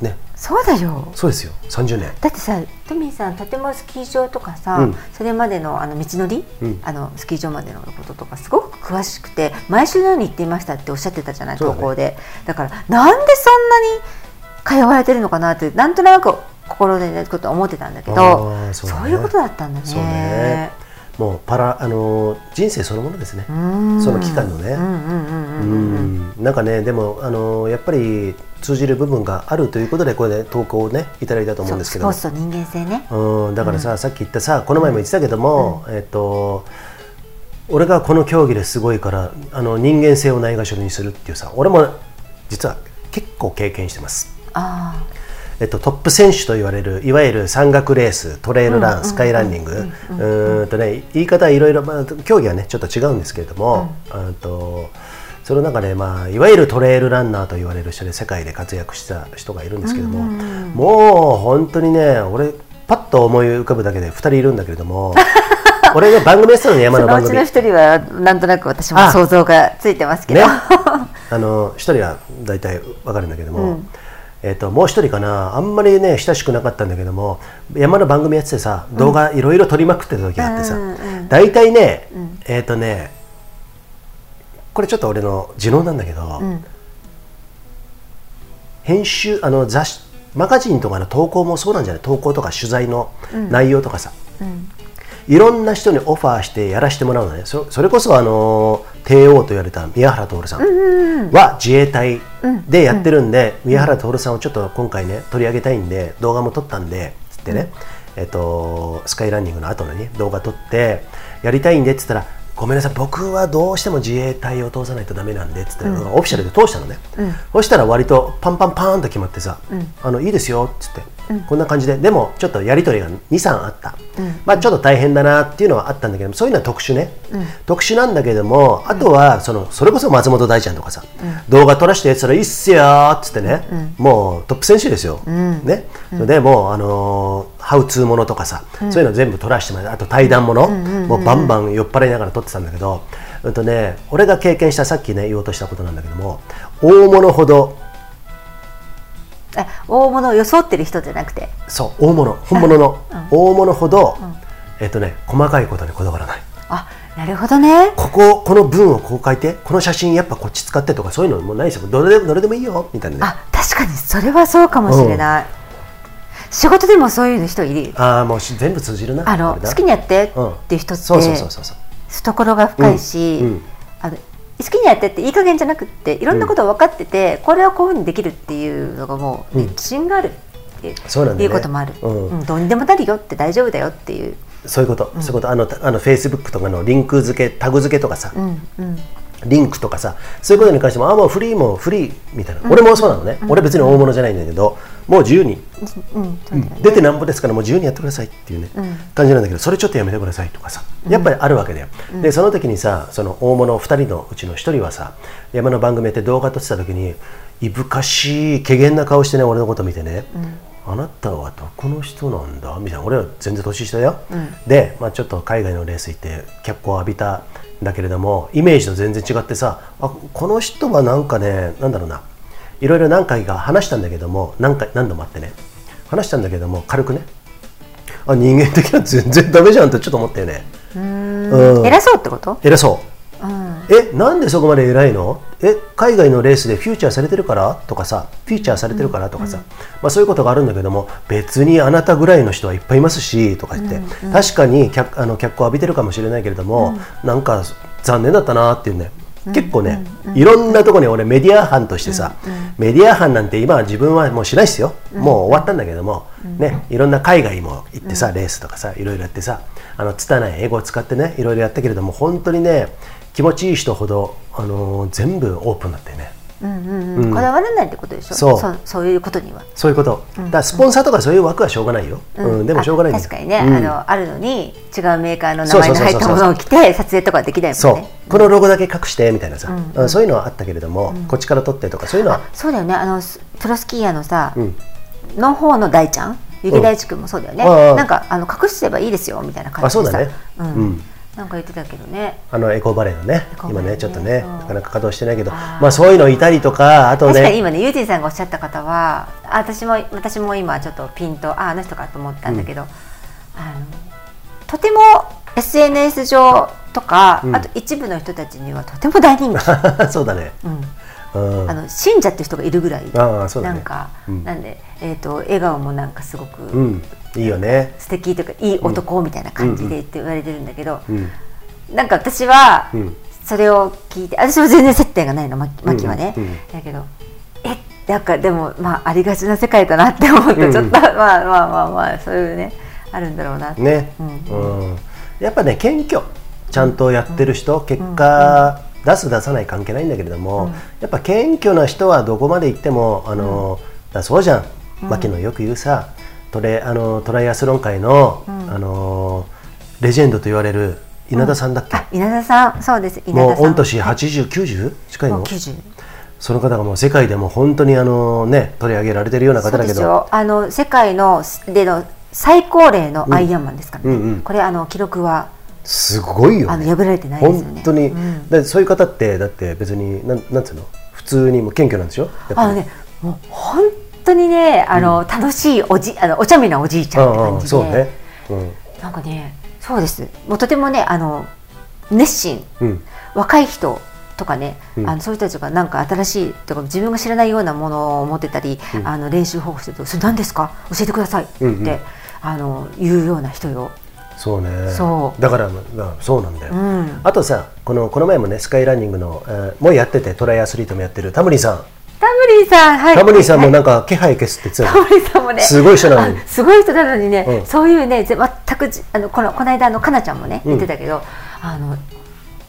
A: ね。
B: そうだよ。
A: そうですよ。30年。
B: だってさトミーさんとてもスキー場とかさ、
A: うん。
B: それまでのあの道のり、
A: うん。
B: あのスキー場までのこととかすごく詳しくて毎週のように行っていましたっておっしゃってたじゃない
A: ね。
B: 投稿で。だからなんでそんなに通われてるのかなってなんとなく心でねこと思ってたんだけど
A: そうだね。
B: いうことだったんだね。
A: そうねもうパラあのー人生そのものですね。その期間のね。
B: うんうんうんうんうん
A: うん。なんかねでもあのーやっぱり通じる部分があるということでこれで投稿をねいただいたと思うんですけど。
B: そうスポ人間性ね。
A: うん。だからさ、さっき言ったさこの前も言ってたけども、えっと俺がこの競技ですごいからあの人間性をないがしろにするっていうさ俺も実は結構経験してます、
B: あ
A: えっと、トップ選手と言われるいわゆる山岳レーストレイルラン、スカイランニング。うーんとね言い方はいろいろ、まあ、競技はねちょっと違うんですけれども、うん。とその中で、まあ、いわゆるトレイルランナーと言われる人で世界で活躍した人がいるんですけども、もう本当にね俺パッと思い浮かぶだけで2人いるんだけれども 俺が番組やってたのに
B: あ
A: 山の番組。
B: そのうちの一人はなんとなく私も
A: あ
B: 想像がついてますけど、
A: ね、あの一人は大体わかるんだけども、えっともう一人かな。あんまりね親しくなかったんだけども山の番組やっててさ動画いろいろ撮りまくってた時があってさ、
B: うんうん
A: 大体ね、えっ、とねこれちょっと俺の持論なんだけど、
B: ん。
A: 編集あの雑誌マガジンとかの投稿もそうなんじゃない？投稿とか取材の内容とかさ、いろんな人にオファーしてやらせてもらうのね。そそれこそあの帝王と言われた宮原徹さんは自衛隊でやってるんで、宮原徹さんをちょっと今回ね取り上げたいんで動画も撮ったんでつってね、えっと、スカイランニングの後のね動画撮ってやりたいんでっつったらごめんなさい僕はどうしても自衛隊を通さないとダメなんでっつって、オフィシャルで通したのね、そしたら割とパンパンパーンと決まってさ、あのいいですよっつって、こんな感じで。でもちょっとやり取りが23あった、まあちょっと大変だなっていうのはあったんだけどそういうのは特殊ね、特殊なんだけどもあとはそのそれこそ松本大ちゃんとかさ、動画撮らせてやつらいいっすよーっつってね、もうトップ選手ですよ、ね、それでもうあのーハウツーものとかさ、そういうの全部撮らせてもらってあと対談もの、もうバンバン酔っ払いながら撮ってたんだけど、うんとね、俺が経験したさっきね言おうとしたことなんだけども大物ほど
B: え大物を装ってる人じゃなくて？
A: そう大物本物の、大物ほど、えっとね細かいことにこだわらない。
B: あなるほどね。
A: こここの文をこう書いてこの写真やっぱこっち使ってとかそういうのもうないですよ。どれでどれでもいいよみたいなね。
B: あ確かにそれはそうかもしれない、仕事でもそういう人いる？
A: ああもうし全部通じるな
B: あの好きにやって
A: うん。
B: っていう人って、
A: そうそうそうそう。そう
B: 懐が深いし、
A: うん。うん。
B: あの好きにやってっていい加減じゃなくっていろんなことを分かってて、これはこういうふうにできるっていうのがもう、自信があるって
A: そうなんだよね。
B: いうこともある、
A: うん。
B: うんどうにでもなるよって大丈夫だよっていう、
A: そういうこと、そういうこと。あのあのフェイスブックとかのリンク付けタグ付けとかさ、
B: うんうん、
A: リンクとかさそういうことに関してもあもうフリーもフリーみたいな、俺もそうなのね、俺別に大物じゃないんだけどもう自由に。
B: うん
A: 出てなんぼですからもう自由にやってくださいっていうね、
B: うん。
A: 感じなんだけどそれちょっとやめてくださいとかさやっぱりあるわけだよ、でその時にさその大物2人のうちの1人はさ山の番組やって動画撮ってた時にいぶかしい怪げな顔してね俺のこと見てね、あなたはどこの人なんだみたいな。俺は全然年下だよ、で、まあ、ちょっと海外のレース行って脚光を浴びたんだけれどもイメージと全然違ってさあこの人はなんかねなんだろうな。いろいろ何回か話したんだけども何回何度もあってね。話したんだけども軽くね。あ人間的には全然ダメじゃんってちょっと思ったよね。うん。
B: 偉そうってこと、
A: 偉そう。
B: うん、
A: えなんでそこまで偉いの？え海外のレースでフューチャーされてるから？とかさフューチャーされてるから？とかさ、まあ、そういうことがあるんだけども別にあなたぐらいの人はいっぱいいますしとか言って、確かに脚あの脚光浴びてるかもしれないけれども、なんか残念だったなっていうね結構ね、いろんなところに俺メディア班としてさ、メディア班なんて今は自分はもうしないですよ、もう終わったんだけども、ね、いろんな海外も行ってさ、レースとかさいろいろやってさあの拙い英語を使ってねいろいろやったけれども本当にね気持ちいい人ほど、あのー全部オープンだったよね。
B: うんうんうん。こだわらないってことでしょ？
A: そう。
B: そうそういうことには。
A: そういうこと、だからスポンサーとかそういう枠はしょうがないよ、うん。でもしょうがない
B: 確かにね、
A: うん。
B: あのあるのに違うメーカーの名前の入ったものを着て撮影とかできないも
A: そう。
B: んね。
A: このロゴだけ隠してみたいなさ、うんそういうのはあったけれども、こっちから撮ってとかそういうのは
B: そうだよね。あのスプロスキーヤーのさ、
A: ん。
B: の方の大ちゃん？雪大地君もそうだよね、
A: うん。
B: なんかあの隠せばいいですよみたいな感じでさ。
A: あそうだね。
B: うん。
A: うん
B: なんか言ってたけどね。
A: あのエコーバレーのね今
B: エコーバレーね。
A: ねちょっとね、
B: うん。
A: なかなか稼働してないけどまあそういうのいたりとかあとね
B: 確かに今ねユージンさんがおっしゃった方はあ私も私も今ちょっとピンとああの人かと思ったんだけど、あのとても SNS 上とか、
A: うん。
B: あと一部の人たちにはとても大人気、
A: そうだね、
B: うん
A: うん、
B: あの信者っていう人がいるぐらいなんか、
A: うん。
B: なんで、えー、と笑顔もなんかすごく、
A: うん。いいよね。
B: 素敵というかいい男みたいな感じでって言われてるんだけど、
A: うん。
B: なんか私は
A: うん。
B: それを聞いて私は全然接点がないのマキはね、だけどえなんかでもまあありがちな世界だなって思うと
A: うん
B: ちょっと、まあまあまあまあそういうねあるんだろうなって、
A: ね、
B: う
A: うん。んやっぱね謙虚。ちゃんとやってる人、結果、出す出さない関係ないんだけれども、やっぱ謙虚な人はどこまで行ってもあの、だそうじゃん、牧野よく言うさトレあのトライアスロン界の、あのレジェンドと言われる稲田さんだっけ、
B: あ稲田さん。そうです。稲
A: もう
B: 田さん。
A: 御年80、90近いの？
B: もう90
A: その方がもう世界でも本当にあの、ね、取り上げられてるような方だけど。
B: よ。あの世界のでの最高齢のアイアンマンですからね、
A: うんうんうん。
B: これあの記録は
A: すごいよ、ね、
B: あの破られてないですよね。
A: 本当に、
B: うん。
A: だそういう方ってだって別になんなんつうの？普通にもう謙虚なんでしょ
B: あのねもう本当にねあの、楽しいおじあのお茶目なおじいちゃんって
A: うんう
B: 感じで、
A: んそうね。
B: なんかねそうです。もうとてもねあの熱心。
A: うん、うん、
B: 若い人とかね、
A: うん。
B: あのそういう人たちがなんか新しいとか自分が知らないようなものを持ってたり、あの練習方法してると「それ何ですか？教えてください」って、
A: うんうん。
B: あの言うような人よ。
A: そうね。
B: そう。
A: だから、まあ、そうなんだよ、
B: うん。
A: あとさこのこの前もねスカイランニングの、えーもうやっててトライアスリートもやってる。タムリンさん。
B: タムリンさん、はい。
A: タムリンさんも
B: はい
A: なんか気配消すって言ってた
B: タ
A: よ
B: ムリンさんもね。
A: すごい人なのに。
B: あ すごい人なのにね、
A: うん。
B: そういうね、ぜ全くじあのこのこの間あのかなちゃんもね
A: うん。
B: 言ってたけど、あの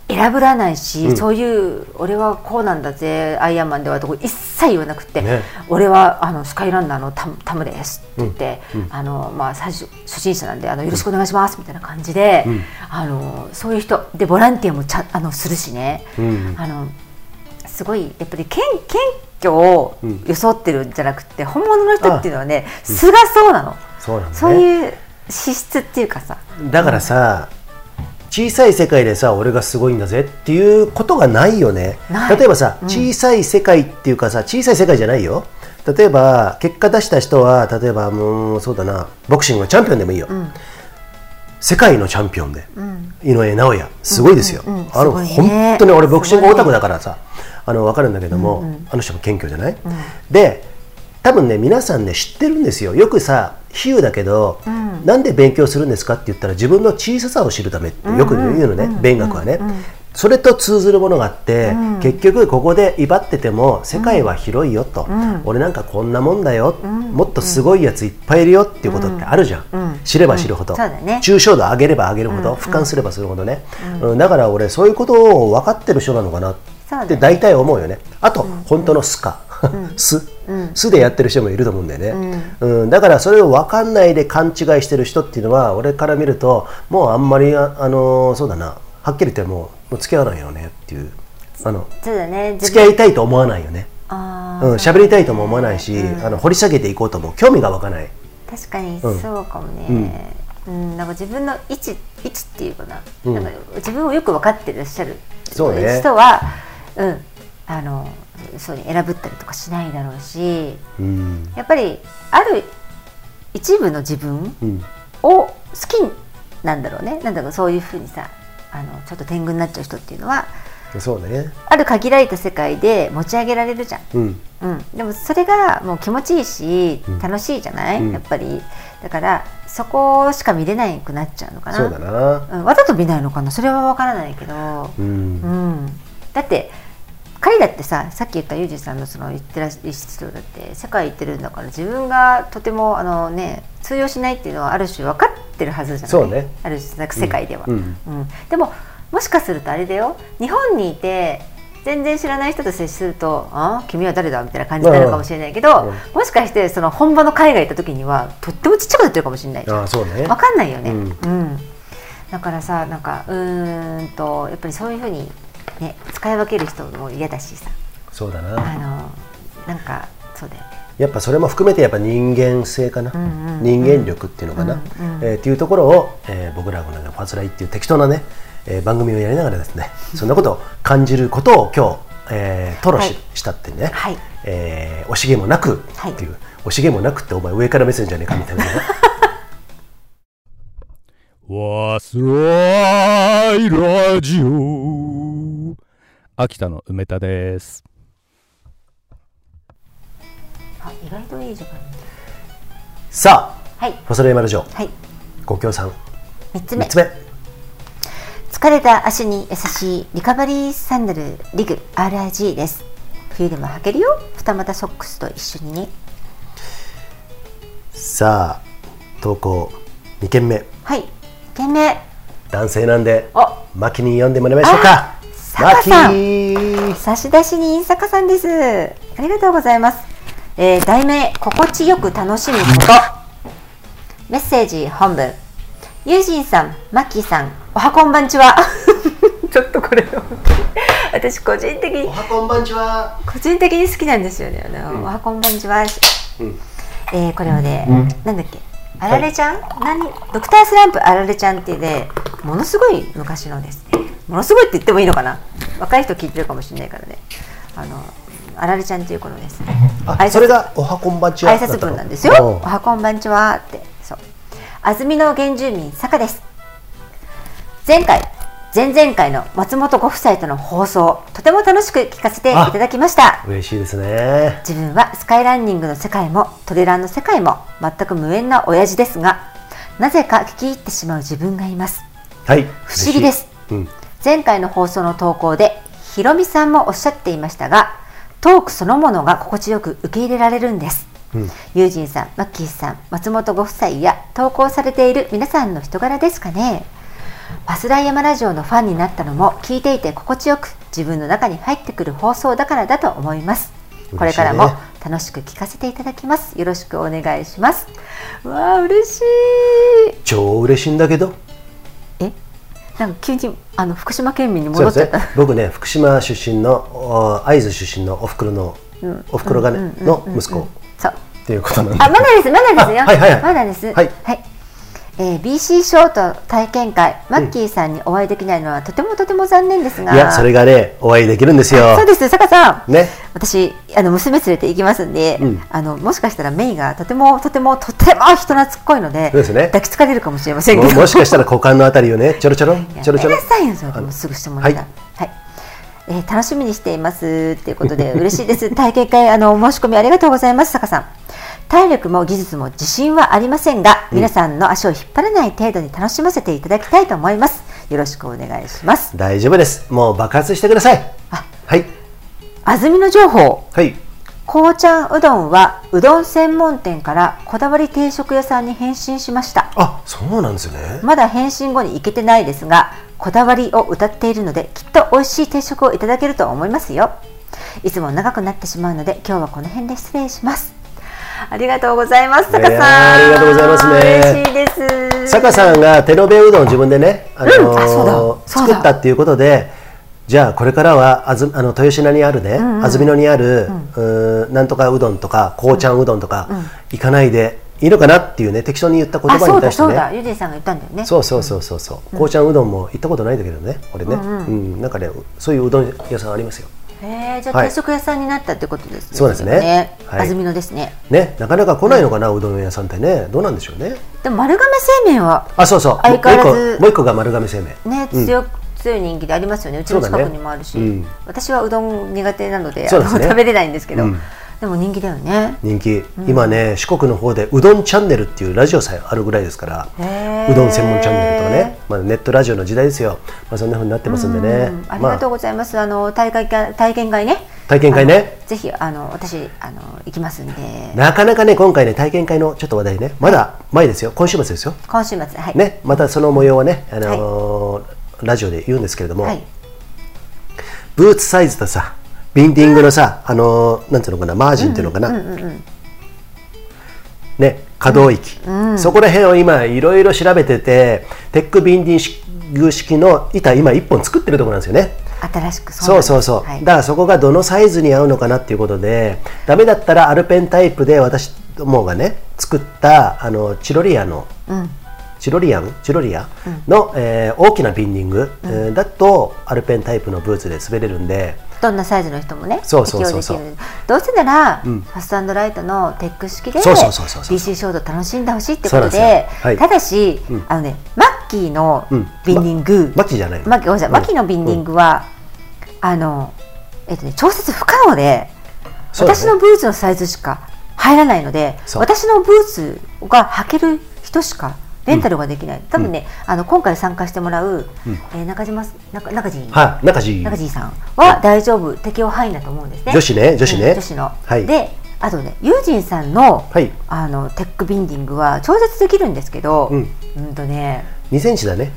B: 選ぶらないし、
A: うん。
B: そういう俺はこうなんだぜアイアンマンではとこ一切言わなくて、
A: ね。
B: 俺はあのスカイランナーのタムタムですって言って、
A: うんうん。
B: あのまあ最初初心者なんであのよろしくお願いしますみたいな感じで、
A: うん。
B: あのそういう人でボランティアもちゃあのするしね。
A: うん。
B: あのすごいやっぱり謙謙虚を
A: うん。
B: 装ってるんじゃなくて、本物の人っていうのはね素がそうなの、
A: そうね。
B: そういう資質っていうかさ。
A: だからさ、小さい世界でさ俺がすごいんだぜっていうことがないよね。例えばさ、小さい世界っていうかさ小さい世界じゃないよ。例えば結果出した人は例えばもうそうだなボクシングのチャンピオンでもいいよ、世界のチャンピオンで、井上尚弥。すごいですよ、
B: うんうんうん。
A: あの、
B: ね。
A: 本当に俺ボクシングオタクだからさ、あの分かるんだけども、あの人も謙虚じゃない、で多分ね皆さんね知ってるんですよ。よくさ比喩だけど、なんで勉強するんですかって言ったら自分の小ささを知るためってよく言うのね、勉学はね、それと通ずるものがあって、結局ここで威張ってても世界は広いよと、俺なんかこんなもんだよ、もっとすごいやついっぱいいるよっていうことってあるじゃん、知れば知るほど、
B: ね。
A: 抽象度上げれば上げるほど、俯瞰すればするほどね、うん。だから俺そういうことを分かってる人なのかなって大体思うよね。あと、本当の素か素、素でやってる人もいると思うんだよね、うん。だからそれを分かんないで勘違いしてる人っていうのは俺から見るともうあんまりあ、あのそうだな。はっきり言ってもうもう付き合わないよねっていう。あの
B: そうだね。
A: 付き合いたいと思わないよね。
B: あー。
A: うん。喋りたいとも思わないし、あの掘り下げていこうとも興味が湧かない。
B: 確かに
A: うん。
B: そうかもね、うん。なんか自分の位置位置っていうかな,、
A: うん。
B: なんか自分をよく分かってらっしゃる
A: そうね。
B: 人は、うん、あのそうに選ぶったりとかしないだろうし
A: うん。
B: やっぱりある一部の自分
A: うん。
B: を好きなんだろうね。なんだろうそういうふうにさあのちょっと天狗になっちゃう人っていうのは
A: そうね。
B: ある限られた世界で持ち上げられるじゃん。
A: うん。
B: うん、でもそれがもう気持ちいいし
A: うん。
B: 楽しいじゃない、
A: うん。
B: やっぱり。だからそこしか見れなくなっちゃうのかな。
A: そうだな
B: うん、わざと見ないのかなそれは分からないけど、
A: う
B: うん
A: ん
B: だって彼だってささっき言ったユージさんのその言ってらっしゃる人だって世界行ってるんだから自分がとてもあの、ね、通用しないっていうのはある種分かってるはずじゃない？
A: そうね。
B: ある種なんか世界では、
A: うん。
B: うん。でももしかするとあれだよ。日本にいて全然知らない人と接すると「あ君は誰だ?」みたいな感じになるかもしれないけど、
A: うん。
B: もしかしてその本場の海外行った時にはとってもちっちゃくなってるかもしれないじゃん
A: ああそうね。
B: わかんないよね、
A: う
B: うんん。だからさなんかうーんとやっぱりそういうふうに、ね、使い分ける人も嫌だしさ。
A: そうだ
B: あ
A: な
B: のなんかそうだよね。
A: やっぱそれも含めてやっぱ人間性かな、
B: んうんうん。
A: 人間力っていうのかな、
B: うんうん。
A: えーっていうところを、えー僕らがファズライっていう適当なね、えー番組をやりながらですねそんなことを感じることを今日、えー、吐露し,、
B: はい
A: したってね、
B: はい。
A: えー惜しげもなく
B: はい
A: っていう、惜しげもなくってお前上から目線じゃねえかみたいな。ね
C: わすらいラジオ。秋田の梅田です。
B: あ意外といい時間。
A: さあ
B: はい。
A: ファズライマルジョ
B: はい。
A: ご協賛。
B: 3つ目。
A: 3つ目。
B: 疲れた足に優しいリカバリーサンダルリグ RRG です。冬でも履けるよ。二股ソックスと一緒にね。
A: さあ投稿。2件目。
B: はい件名
A: 男性なんで
B: お。
A: マキに呼んでもらいましょうか。マ
B: 坂さん。
A: キ
B: 差出人坂さんです。ありがとうございます、えー題名心地よく楽しむこと。メッセージ本文。ユージンさんマッキーさんおはこんばんちは。ちょっとこれ私個人的に
A: おはこんばんちは。
B: 個人的に好きなんですよね。あの、おはこんばんちは。
A: うん。
B: えーこれをね、なんだっけ、あられちゃん、何、ドクタースランプあられちゃんっていうね、ものすごい昔のですね。ものすごいって言ってもいいのかな？若い人聞いてるかもしれないからね。あの、あられちゃんっていう子のですね。
A: あそれがおはこんばんちは？
B: 挨拶文なんですよ。おはこんばんちはって。そう。安曇野原住民坂です。前回、前々回の松本ご夫妻との放送、とても楽しく聞かせていただきました。
A: 嬉しいですね。
B: 自分はスカイランニングの世界もトレランの世界も全く無縁な親父ですがなぜか聞き入ってしまう自分がいます。
A: はい
B: 不思議です。
A: うん。
B: 前回の放送の投稿でひろみさんもおっしゃっていましたがトークそのものが心地よく受け入れられるんです、
A: うん。
B: ユージンさん、マッキーさん、松本ご夫妻や投稿されている皆さんの人柄ですかねパスダイヤマラジオのファンになったのも聞いていて心地よく自分の中に入ってくる放送だからだと思います。これからも楽しく聞かせていただきます。よろしくお願いします。わあ嬉しい。
A: 超嬉しいんだけど。
B: え？なんか急にあの福島県民に戻っちゃった。
A: 僕ね福島出身のお会津出身のおふくろの、おふくろがね、の息子。
B: そう。
A: っていうことなんで
B: あ、まだです、まだですよ。
A: あはいはいはい。
B: まだです。
A: はい
B: えー BC ショート体験会、マッキーさんにお会いできないのはとてもとても残念ですが。
A: いやそれがねお会いできるんですよ。
B: そうです、坂さん。
A: ね。
B: 私あの娘連れて行きますんで、
A: うん。
B: あのもしかしたらメイがとてもとてもとても人懐っこいので
A: そうですね。
B: 抱きつかれるかもしれませんけど。
A: ももしかしたら股間のあたりをねちょろちょろ
B: や
A: ちょろちょろ。
B: めなさいよそれでもすぐしてもらった
A: は
B: はい、えー楽しみにしていますっていうことで嬉しいです。体験会あのお申し込みありがとうございます坂さん体力も技術も自信はありませんが、皆さんの足を引っ張らない程度に楽しませていただきたいと思います。よろしくお願いします。
A: 大丈夫です。もう爆発してください。
B: あ。
A: はい。
B: 安曇野情報
A: はい。
B: こうちゃんうどんはうどん専門店からこだわり定食屋さんに変身しました。
A: あそうなんですよね。
B: まだ返信後に行けてないですがこだわりを歌っているのできっと美味しい定食をいただけると思いますよ。いつも長くなってしまうので今日はこの辺で失礼しますありがとうございます坂さん。
A: ありがとうございますね。
B: 嬉しいです。
A: 坂さんが手延べうどんを自分でね、あの作ったっていうことでじゃあこれからはあずあの豊品にあるね、安曇野にある、うーなんとかうどんとかこうちゃんうどんとか、行かないでいいのかなっていうね適当に言った言葉に対してね。
B: そうだゆじいさんが言ったんだよね。
A: そうそうそうそう。そう、こうちゃんうどんも行ったことないんだけどね俺ね、うんなんかねそういううどん屋さんありますよ
B: へえじゃあ
A: はい
B: 定食屋さんになったってことですね
A: そうですね。はい。
B: 安曇野ですね。
A: ねなかなか来ないのかな、うどん屋さんってね。どうなんでしょうね。
B: でも丸亀製麺は
A: あそうそう。
B: 相変わらず
A: もう一個が丸亀製麺。
B: ね強く、強い人気でありますよね。うちの近くにもあるし、私はうどん苦手なので食べれないんですけど、
A: うん
B: でも人気だよね。
A: 人気、今ね四国の方でうどんチャンネルっていうラジオさえあるぐらいですからうどん専門チャンネルとかね、まあ、ネットラジオの時代ですよ、まあ、そんな風になってますんでね、
B: うんあ。りがとう
A: ま
B: ございます、あの大会会体験会ね。
A: あ、体験会ね。
B: ぜひあの私あの行きますんで。
A: なかなかね今回ね体験会のちょっと話題ね。まだ前ですよ。今週末ですよ。
B: 今週末はい、
A: ね。またその模様はね、あのーラジオで言うんですけれども、
B: はい、
A: ブーツサイズとさビンディングのさ、あのーなんていうのかなマージンっていうのかな、ね可動域、そこら辺を今いろいろ調べててテックビンディング式の板今1本作ってるところなんですよね。
B: 新しく
A: そうそうそう、
B: はい。
A: だからそこがどのサイズに合うのかなっていうことでダメだったらアルペンタイプで私どもがね作ったあのチロリアの
B: うん。
A: チロリアン？チロリア？の、えー大きなビンディング、えーだとアルペンタイプのブーツで滑れるんで
B: どんなサイズの人もね
A: そうそうそうそう。
B: 適用できる。どうせなら、
A: ん。
B: ファストライトのテック式で
A: そうそうそうそうそう。
B: BC ショート楽しんでほしいってことで
A: はい。
B: ただし、あのねマッキーの
A: うん。
B: ビンディング、
A: マキじゃないの？
B: マッキーごめんなさい。マッキーのビンディングは、あのえっとね調節不可能で、私のブーツのサイズしか入らないので私のブーツが履ける人しかレンタルができない、多分ね、あの今回参加してもらう、えー中島中中地
A: はい中地
B: 中地さんは大丈夫、適用範囲だと思うんですね。
A: 女子ね女子ね。
B: うん女子の。
A: はい。
B: で、あとね、ユージンさんの、
A: はい。
B: あのテックビンディングは調節できるんですけど、
A: うん。
B: うんとね、
A: 2センチだね。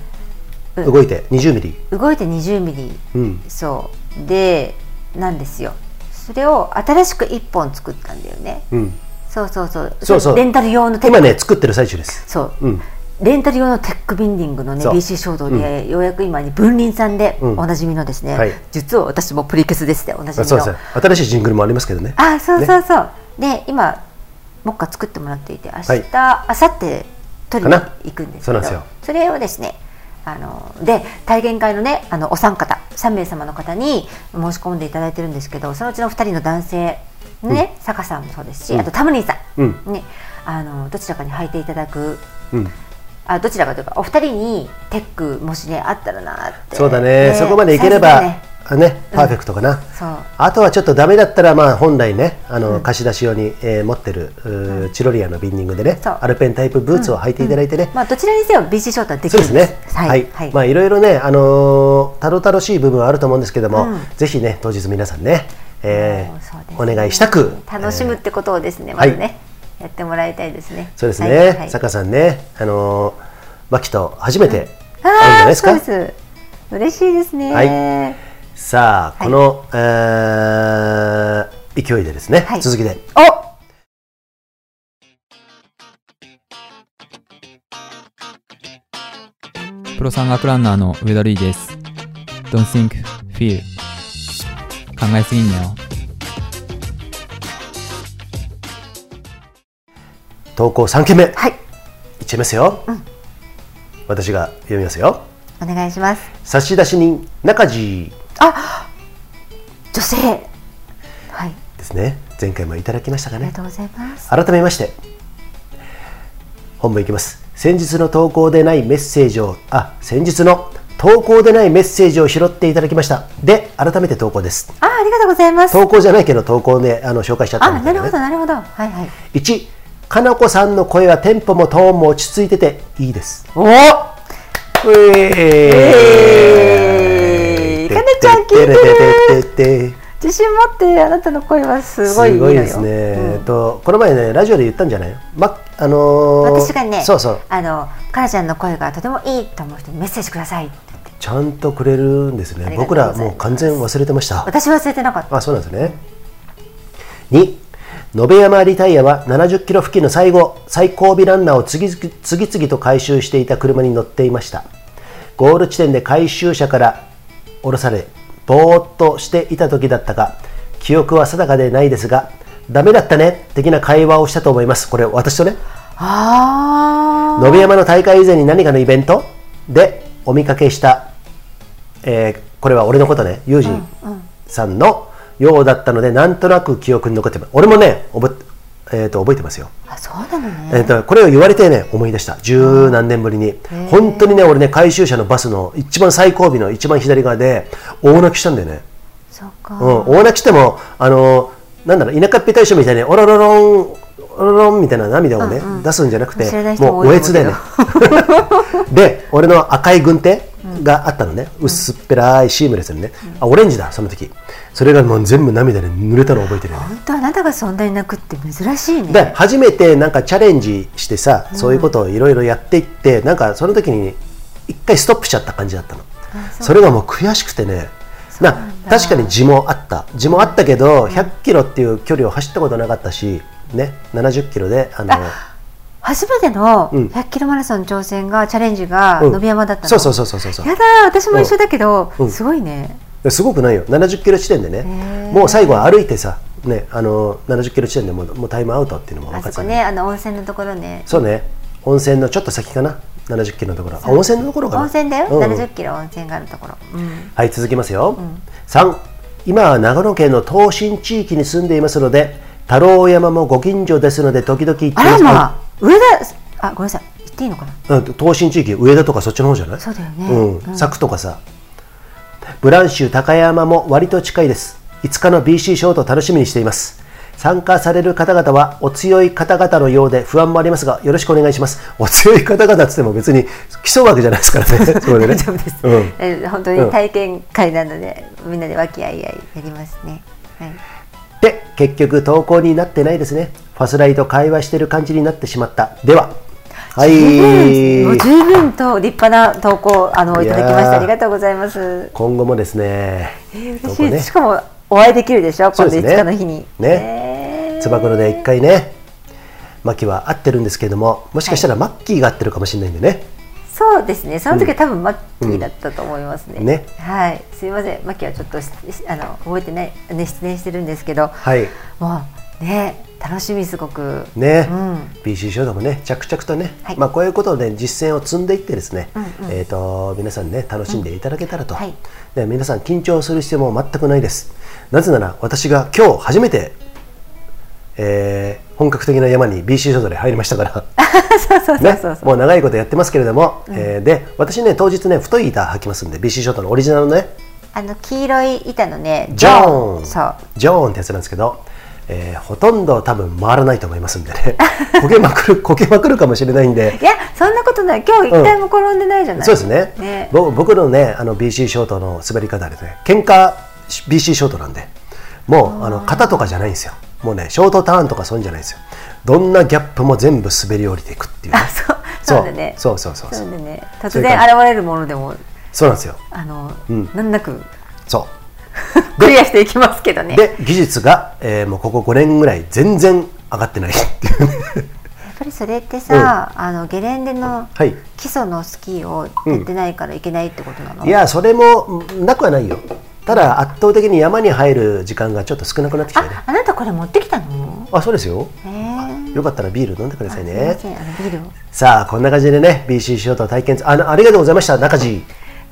A: 動いて20ミリ。
B: 動いて20ミリ、
A: うん。
B: そう。でなんですよ。それを新しく1本作ったんだよね。
A: うん。
B: そうそうそう。
A: そうそう。
B: レンタル用のテック。
A: 今ね作ってる最中です。
B: そう、
A: うん
B: レンタル用のテックビンディングのね BC 衝動で、ようやく今に分林さんで
A: うん。
B: おなじみのですね、
A: はい。
B: 実は私もプリケツですでおなじみの。
A: 新しいジングルもありますけどね。
B: あそうそうそう、で今目下作ってもらっていて明日、
A: はい。
B: 明後日取りに行くんですけど
A: そ
B: れをですねあので体験会のねあのお三方3名様の方に申し込んでいただいてるんですけどそのうちの2人の男性ね、坂さんもそうですし、
A: うん。
B: あとタムリンさん、
A: うん。
B: ね、あのどちらかに履いていただく
A: うん
B: あどちらかというかお二人にテックもしねあったらなって。
A: そうだね。そこまでいければ
B: ね。
A: あねパーフェクトかな、
B: そう。
A: あとはちょっとダメだったら、まあ、本来ねあの、貸し出し用に、えー持ってる、チロリアのビンディングでねアルペンタイプブーツを履いていただいてね、
B: まあどちらにせよ BC ショートはでき
A: そうです。
B: るんです
A: ね。はい、
B: はい、
A: まあいろいろね、あのー、たどたどしい部分はあると思うんですけども、
B: うん。
A: ぜひね当日皆さんね、えー
B: ね。
A: お願いしたく。
B: 楽しむってことをですね、
A: ー
B: まずね、
A: はい
B: やってもらいたいですね。
A: そうですね、
B: はいはい
A: 坂さんね、あのー、マキと初めて会うんじゃないですか？
B: そうです。嬉しいですね。
A: はいさあ、
B: はい
A: この、えー勢いでですね、
B: はい
A: 続きで
B: お、
D: プロ山岳ランナーの上田瑠衣です。Don't think, feel. 考えすぎんなよ。
A: 投稿3件目。い。っ
B: はい、
A: ちゃいますよ、私が読みますよ。
B: お願いします。
A: 差出人中地。
B: 女性。はい、
A: ですね。前回もいただきましたかね。
B: ありがとうございます。
A: 改めまして本文いきます。先日の投稿でないメッセージをあ先日の投稿でないメッセージを拾っていただきました。で改めて投稿です。
B: あ、ありがとうございます。
A: 投稿じゃないけど投稿であの紹介しちゃったね、
B: ないるほど、なるほど。はいはい。
A: 1かなこさんの声はテンポもトーンも落ち着いてていいです。
B: お、
A: うえ
B: えー。かなちゃん聞いてる。
A: ててて
B: 自信持ってあなたの声はすごい。
A: すごいですね、
B: うん。
A: とこの前ねラジオで言ったんじゃない？まあのー
B: 私がね、
A: そうそう。
B: あのかなちゃんの声がとてもいいと思う人にメッセージくださいって言って。
A: ちゃんとくれるんですね。僕らもう完全忘れてました。
B: 私忘れてなかった。
A: あそうなんですね。2延山リタイアは70キロ付近の最後最後尾ランナーを次々と回収していた車に乗っていました。ゴール地点で回収車から降ろされぼーっとしていた時だったか記憶は定かでないですがダメだったね的な会話をしたと思います。これ私とね。
B: あ
A: 延山の大会以前に何かのイベント？でお見かけした、えーこれは俺のことね。友人さんのようだったのでなんとなく記憶に残ってます。俺もね覚え,、えーと覚えてますよ、
B: あ、そうなのね。
A: えーとこれを言われてね思い出した。十何年ぶりに。本当にね俺ね回収車のバスの一番最後尾の一番左側で大泣きしたんだよね。
B: そうか。
A: うん、大泣きしても、あのなんだろう、田舎っぺ大将みたいに、おろろろん、おろろんみたいな涙をね、出すんじゃなくて
B: もう
A: おえつだよね。で、俺の赤い軍手があったのね、薄っぺらいシームレスにね、あ、オレンジだ、その時。それがもう全部涙で濡れたのを覚えてるよね。
B: 本当あなたがそんなに泣くって珍しいね。
A: で、初めてなんかチャレンジしてさ、そういうことをいろいろやっていって、なんかその時に一回ストップしちゃった感じだったの。それがもう悔しくてね、な確かに字もあった字もあったけど、100キロっていう距離を走ったことなかったし、ね、70キロであの
B: 初めての
A: うん。
B: 100キロマラソン挑戦がチャレンジが
A: うん。
B: 延山だったの。
A: そうそうそうそうそう。そう
B: やだ私も一緒だけど、
A: うん。
B: すごいね。
A: すごくないよ。70キロ地点でね。もう最後は歩いてさ、ね、あの70キロ地点でもうもうタイムアウトっていうのも分かってた
B: あそこね。あの温泉のところね。
A: そうね。温泉のちょっと先かな。70キロのところ。あ温泉のところかな。
B: 温泉だよ、
A: うん。うん
B: 70キロ温泉があるところ。うん。
A: はい続きますよ、3今は長野県の東進地域に住んでいますので太郎山もご近所ですので時々行って
B: あ
A: ます。
B: らまあ上田あごめんなさい。言っていいのかな？
A: うん東進地域上田とかそっちの方じゃない？
B: そうだよね。
A: うん。
B: うん。
A: 佐久とかさ。ブランシュ高山も割と近いです。5日の BC ショートを楽しみにしています。参加される方々はお強い方々のようで不安もありますがよろしくお願いします。お強い方々っつっても別に競うわけじゃないですからね。それでね。
B: 大丈夫です、
A: うん。
B: え本当に体験会なので、みんなで和気あいあいやりますね。はい。
A: で結局投稿になってないですね。ファスライと会話してる感じになってしまった。でははい。
B: もう十分と立派な投稿あのいただきました。ありがとうございます。
A: 今後もですね
B: えー嬉しい、
A: ね。
B: しかもお会いできるでしょ？今度
A: そうですね。
B: 5日の日に。
A: ね。
B: えー。
A: つば九郎で一回ねマキは会ってるんですけれどももしかしたらマッキーが会ってるかもしれないんでね、
B: そうですね。その時は多分マッキーだったと思いますね。
A: うん。ね。
B: はい。すいません。マッキーはちょっとしあの覚えてないね失念してるんですけど、
A: はい。
B: もうね楽しみすごく。
A: ね、
B: うん。
A: BC ショートもね着々とね、
B: はい。
A: まあこういうことで実践を積んでいってですね、
B: うんうん。
A: えっ、と皆さんね楽しんでいただけたらと、
B: はい。
A: で皆さん緊張する必要も全くないです。なぜなら私が今日初めて、えー本格的な山に BC ショートで入りましたから。
B: そうそうそう
A: ね
B: そう。そう。
A: もう長いことやってますけれども、えーで私ね当日ね太い板履きますんで BC ショートのオリジナルのね。
B: あの黄色い板のね
A: ジョーン。
B: そう。
A: ジョーンってやつなんですけど、えーほとんど多分回らないと思いますんでね。こけまくるこけまくるかもしれないんで。
B: いやそんなことない。今日一回も転んでないじゃない。
A: そうですね。
B: ね。
A: ぼ僕のねあの BC ショートの滑り方はですね喧嘩 BC ショートなんでもうあの型とかじゃないんですよもうねショートターンとかそういうんじゃないんですよ。どんなギャップも全部滑り降りていくっていうね。
B: あそう。そう。だね。
A: そうそうそうそう。
B: そうだね。突然現れるものでも
A: そうなんですよ。
B: あの、
A: うん。
B: 難なく
A: そう。
B: クリアしていきますけどね。やっ
A: で技術が、えーもうここ5年ぐらい全然上がってないっていうね。
B: ぱりそれってさ、あのゲレンデの
A: はい。
B: 基礎のスキーをやってないからいけないってことなの？
A: いやそれもんなくはないよただ圧倒的に山に入る時間がちょっと少なくなってきたよね。
B: あ、あなたこれ持ってきたの？
A: あそうですよ。よかったらビール飲んでくださいね。さあこんな感じでね BC ショート体験あのありがとうございました。中地。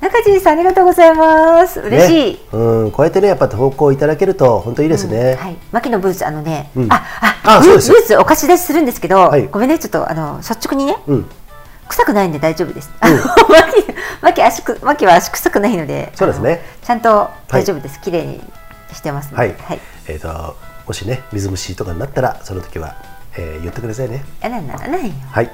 B: 中地さんありがとうございます。嬉しい。
A: ねうん、こうやってねやっぱ投稿いただけると本当いいですね、
B: はい、牧野ブーツあのね、
A: うん。
B: ああ
A: あそうですよ。
B: ブーツお貸し出しするんですけど、
A: はい。
B: ごめんねちょっとあの率直にね。
A: うん
B: 臭くないんで大丈夫です。あの 牧牧足く牧は足臭くないので、
A: そうですね
B: ちゃんと大丈夫です。綺麗にしてますので、
A: はい、
B: はい。
A: えっ、ともしね水虫とかになったらその時は、えー言ってくださいね
B: あらならないよ。
A: はい、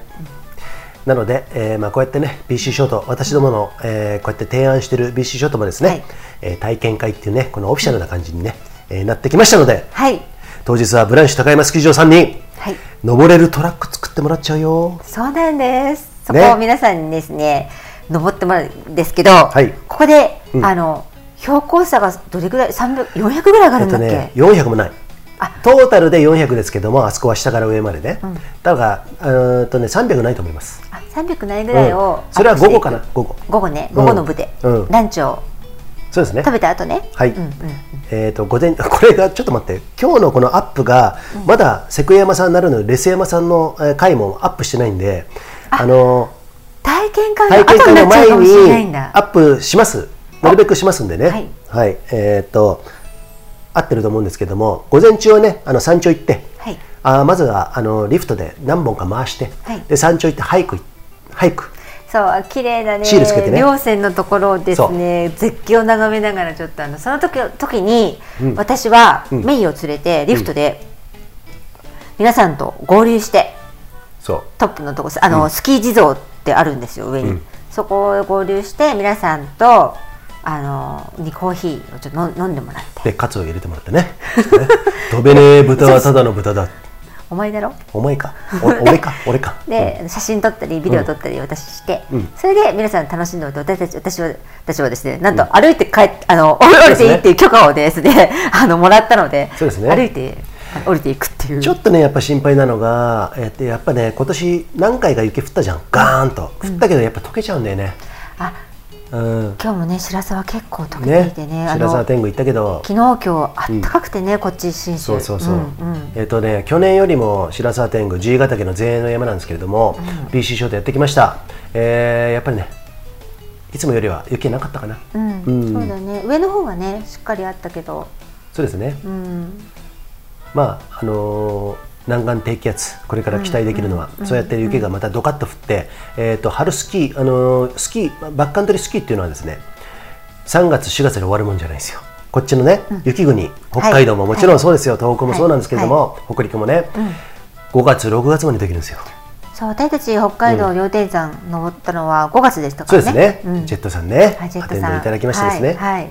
A: なので、えーまあ、こうやってね BC ショート私どもの、えーこうやって提案している BC ショートもですね、
B: はい
A: えー体験会っていうねこのオフィシャルな感じにね、えーなってきましたので
B: はい
A: 当日はブランシュ高山スキー場さんに
B: はい。
A: 登れるトラック作ってもらっちゃうよ
B: そうなんです。そこ
A: ね。
B: を皆さんにですね登ってもらうんですけど、
A: はい。
B: ここで、
A: うん。
B: あの標高差がどれぐらい300 400ぐらい上がるんだっけ？
A: えっとね400もない。
B: あ。
A: トータルで400ですけどもあそこは下から上までね、
B: うん。
A: だからうとね300ないと思います。
B: あ300ないぐらいを、
A: うん。それは午後かな？午後。
B: 午後ね。
A: うん
B: 午後の部で、
A: うん。
B: ランチを
A: そうですね。
B: 食べた後ね。
A: はい。
B: うんうん
A: えー、と午前 これがちょっと待って。今日のこのアップがまだセク山さんなるのレス山さんのえー回もアップしてないんであの
B: 体験会の
A: 体験
B: 後にな
A: 会の前
B: っちゃうかもしれないん
A: に
B: だ。
A: アップします。なるべくしますんでね。
B: はい。
A: はい、えっ、と合ってると思うんですけども午前中はねあの山頂行って
B: はい。
A: あーまずはあのリフトで何本か回して、
B: はい。
A: で山頂行ってハイクハイク
B: そう綺麗なね
A: シールつけてね。
B: 稜線のところをですね絶景を眺めながらちょっとあのその時時に、
A: うん。
B: 私は
A: うん。
B: メイを連れてリフトで、皆さんと合流してトップのとこあの、スキー地蔵ってあるんですよ上に、
A: うん。
B: そこを合流して皆さんとあのにコーヒーをちょっと飲んでもらって。
A: でカツを入れてもらってね。ね 飛べねえ豚はただの豚だ。
B: お前だろ？
A: お前か。お俺か。俺か。
B: で、写真撮ったりビデオ撮ったり私して、
A: うん。
B: それで皆さん楽しんでもらって私たち私は私はですねなんと歩いて帰っあの降りていいっていう許可をですね あのもらったので
A: そうですね。
B: 歩いて降りていくっていう。
A: ちょっとねやっぱ心配なのが、えっとやっぱね今年何回か雪降ったじゃん。ガーンと。降ったけどやっぱ溶けちゃうんだよね。
B: あ
A: うん。
B: 今日もね白沢結構溶けてい
A: ね
B: てね。あ
A: 白沢
B: の
A: 天狗行ったけど。
B: 昨日今日あったかくてね、こっち信州
A: そうそうそう、
B: んうん。
A: えっ、とね去年よりも白沢天狗 G ヶ岳の前衛の山なんですけれども、BC ショートやってきました、えーやっぱりねいつもよりは雪なかったかな、
B: うん。
A: うん。
B: そうだね。上の方はねしっかりあったけど。
A: そうですね。
B: うん
A: まああのー南岸低気圧これから期待できるのは、そうやって雪がまたドカッと降って、えー、と春スキー、あのースキーバックカントリースキーっていうのはですね3月4月で終わるもんじゃないですよ。こっちのね、雪国北海道ももちろんそうですよ、東北もそうなんですけれども、北陸もね、5月6月までできるんですよ。
B: そう私たち北海道両天山登ったのは5月でしたか
A: そう
B: らね
A: ですね、
B: ん。
A: ジェットさんね、
B: はいジェット
A: アテンドいただきましてですね、
B: はい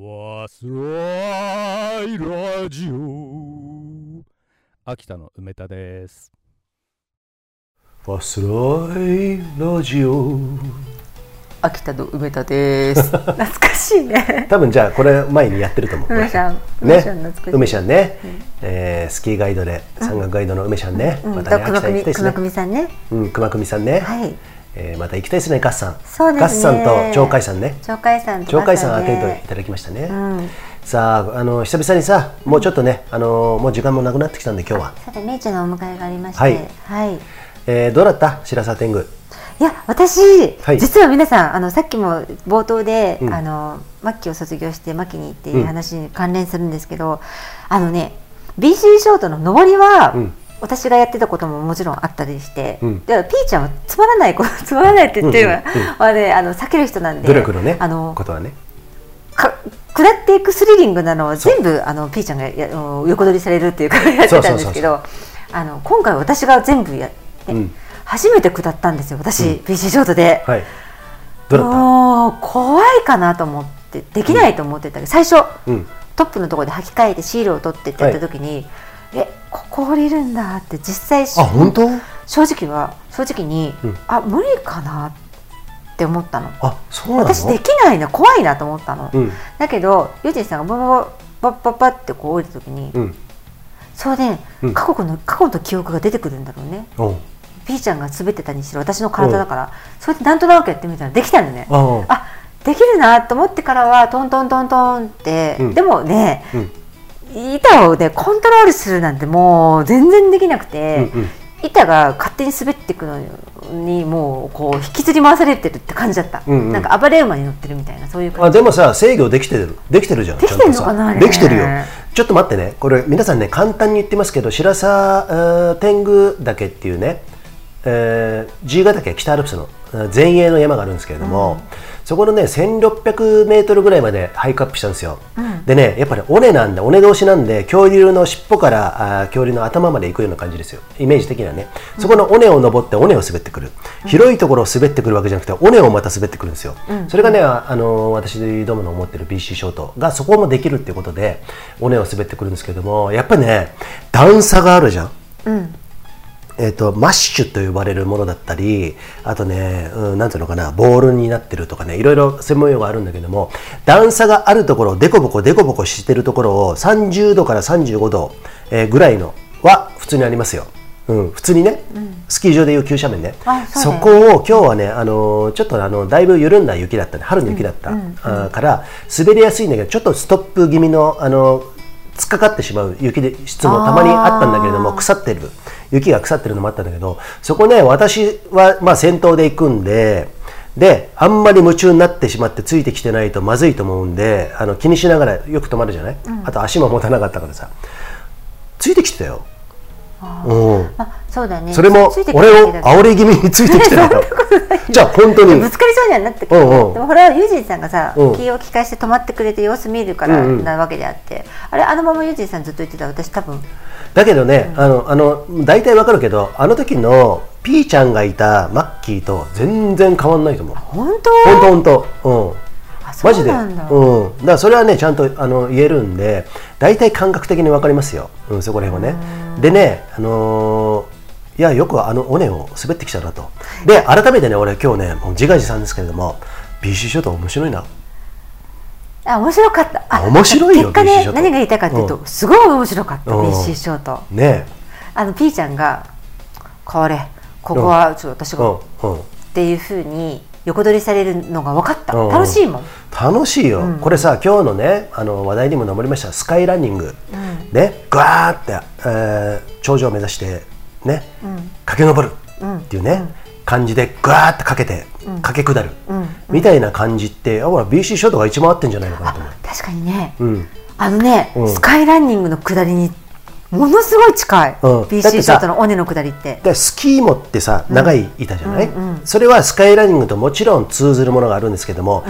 C: わすらいラジオ。秋田の梅田です。
A: ファスライラジオ。
B: 秋田の梅田です。懐かしいね。
A: 多分じゃあこれ前にやってると思う。
B: 梅ちゃん。梅
A: ね。
B: ちゃん懐かしい。
A: 梅ちゃんね、えースキーガイドで山岳ガイドの梅ちゃんね、
B: うん、
A: またね
B: 熊組
A: 秋田行きたいです
B: 熊
A: ね
B: 組さんね。
A: うん熊組さんね、
B: はい
A: えーまた行きたいですねガッサン
B: そうですね。
A: ガッサンと鳥海さんね。
B: 鳥海さんと
A: 鳥海さんアテンドい
B: ね
A: ただきましたね、
B: うん
A: さああの久々にさもうちょっとね、あのもう時間もなくなってきたんで今日は、
B: さてめいちゃんのお迎えがありまして。
A: はい。
B: はい。
A: えーどうだった？白沢天狗。
B: いや私、
A: はい。
B: 実は皆さんあのさっきも冒頭で、
A: うん。
B: あのマッキーを卒業してマキにっていう話に関連するんですけど、あのね BC ショートの上りは、
A: うん
B: 私がやってたことももちろんあったりして、
A: うん。
B: でピーちゃんはつまらないこと つまらないって言ってる
A: うんうん
B: はねあの避ける人なんで
A: 努力のね
B: あの
A: ことはね。
B: か下っていくスリリングなのを全部あのピーちゃんがや横取りされるっていうかやってたんですけどあの今回私が全部やって、
A: うん。
B: 初めて下ったんですよ私、
A: うん。
B: BC ショートで。
A: はい。
B: もう怖いかなと思ってできないと思ってた。けど、最初
A: うん。
B: トップのところで履き替えてシールを取ってってやった時に、えここ降りるんだって実際
A: あ本当？
B: 正直は正直に、
A: うん。
B: あ無理かなって思ったの。
A: あそうなの？
B: 私できないの怖いなと思ったの、
A: うん。
B: だけどユージンさんがババババババってこう降りた時に、
A: うん。
B: そうで、
A: うん。
B: 過去の過去の記憶が出てくるんだろうね。
A: おう。
B: ピーちゃんが滑ってたにしろ私の体だから、それでなんとなくやってみたらできたんだね
A: あ
B: できるなと思ってからはトントントントンって、
A: うん。
B: でもね
A: うん
B: 板をねコントロールするなんてもう全然できなく
A: うん
B: て、
A: うん。
B: 板が勝手に滑っていくのにもうこう引きずり回されてるって感じだった、
A: うんうん。
B: なんか暴れ馬に乗ってるみたいなそういう感じ。
A: あでもさ制御できてるできてるじゃん
B: できてんのかな
A: できてるよ。ちょっと待ってね。これ皆さんね簡単に言ってますけど白沢えー天狗岳っていうね、えー、G ヶ岳北アルプスのえー前衛の山があるんですけれども、そこのね1600メートルぐらいまでハイクアップしたんですよ、でねやっぱり尾根なんで尾根同士なんで恐竜の尻尾からあー恐竜の頭まで行くような感じですよ。イメージ的にはね。そこの尾根を登って尾根を滑ってくる、広いところを滑ってくるわけじゃなくて尾根をまた滑ってくるんですよ、それがねああの私どもの思ってる BC ショートがそこもできるっていうことで尾根を滑ってくるんですけどもやっぱりね段差があるじゃん。
B: うん
A: えー、とマッシュと呼ばれるものだったりあとね、うん、なんていうのかなボールになってるとかねいろいろ専門用語があるんだけども段差があるところデコボコデコボコしてるところを30度から35度、えーぐらいのは普通にありますよ。うん、普通にね、スキー場でいう急斜面ね。
B: あそ
A: そこを今日はね、あのーちょっとあのだいぶ緩んだ雪だったね春の雪だった、あーから滑りやすいんだけどちょっとストップ気味の、あのー突っかかってしまう雪で質もたまにあったんだけれども腐ってる。雪が腐ってるのもあったんだけどそこね私はまあ先頭で行くんでであんまり夢中になってしまってついてきてないとまずいと思うんであの気にしながらよく止まるじゃない、あと足も持たなかったからさついてきてたよ。うん。
B: あそうだね。
A: それも俺を煽り気味についてきてないよじゃあ本当に。
B: ぶつかりそうにはなってくる、
A: うんうん。
B: でもこれはユージンさんがさ、
A: うん。
B: 気を利かして止まってくれて様子見るから
A: うんうん。
B: なわけであって、あれあのままユージンさんずっと言ってたら私多分。
A: だけどね、あのあの大体わかるけどあの時のピーちゃんがいたマッキーと全然変わんないと思う。
B: 本当？
A: 本当本当。うん。
B: あそ
A: マジで
B: うなんだ、
A: うん、だからそれはねちゃんとあの言えるんで大体感覚的に分かりますよ、うん、そこら辺はね。でねあのーいやよくあの尾根を滑ってきたなと。で改めてね俺今日ね自画自賛ですけれども BC ショート面白いな。
B: あ面白かった。あ
A: 面白いよ
B: 結果ね何が言いたいかっていうと、
A: う
B: すごい面白かった、
A: うん。
B: BC ショート。
A: ね
B: あのピーちゃんがこれここはちょっと私が、
A: うんうん。
B: っていうふうに横取りされるのが分かった、
A: うん。
B: 楽しいもん。
A: 楽しいよ、
B: うん。
A: これさ今日のねあの話題にも上りましたスカイランニング、ねガーって、えー頂上を目指してね、駆け上るっていうね、感じでガーってかけて、駆け下る、みたいな感じってあほら BC ショートが一番合ってんじゃないのかなと思う。
B: 確かにね、
A: うん。
B: あのね、
A: うん。
B: スカイランニングの下りにものすごい近い、
A: うん。
B: BC
A: さ
B: ショートの尾根の下りって。
A: でスキーモってさ長い板じゃない、それはスカイランニングともちろん通ずるものがあるんですけども、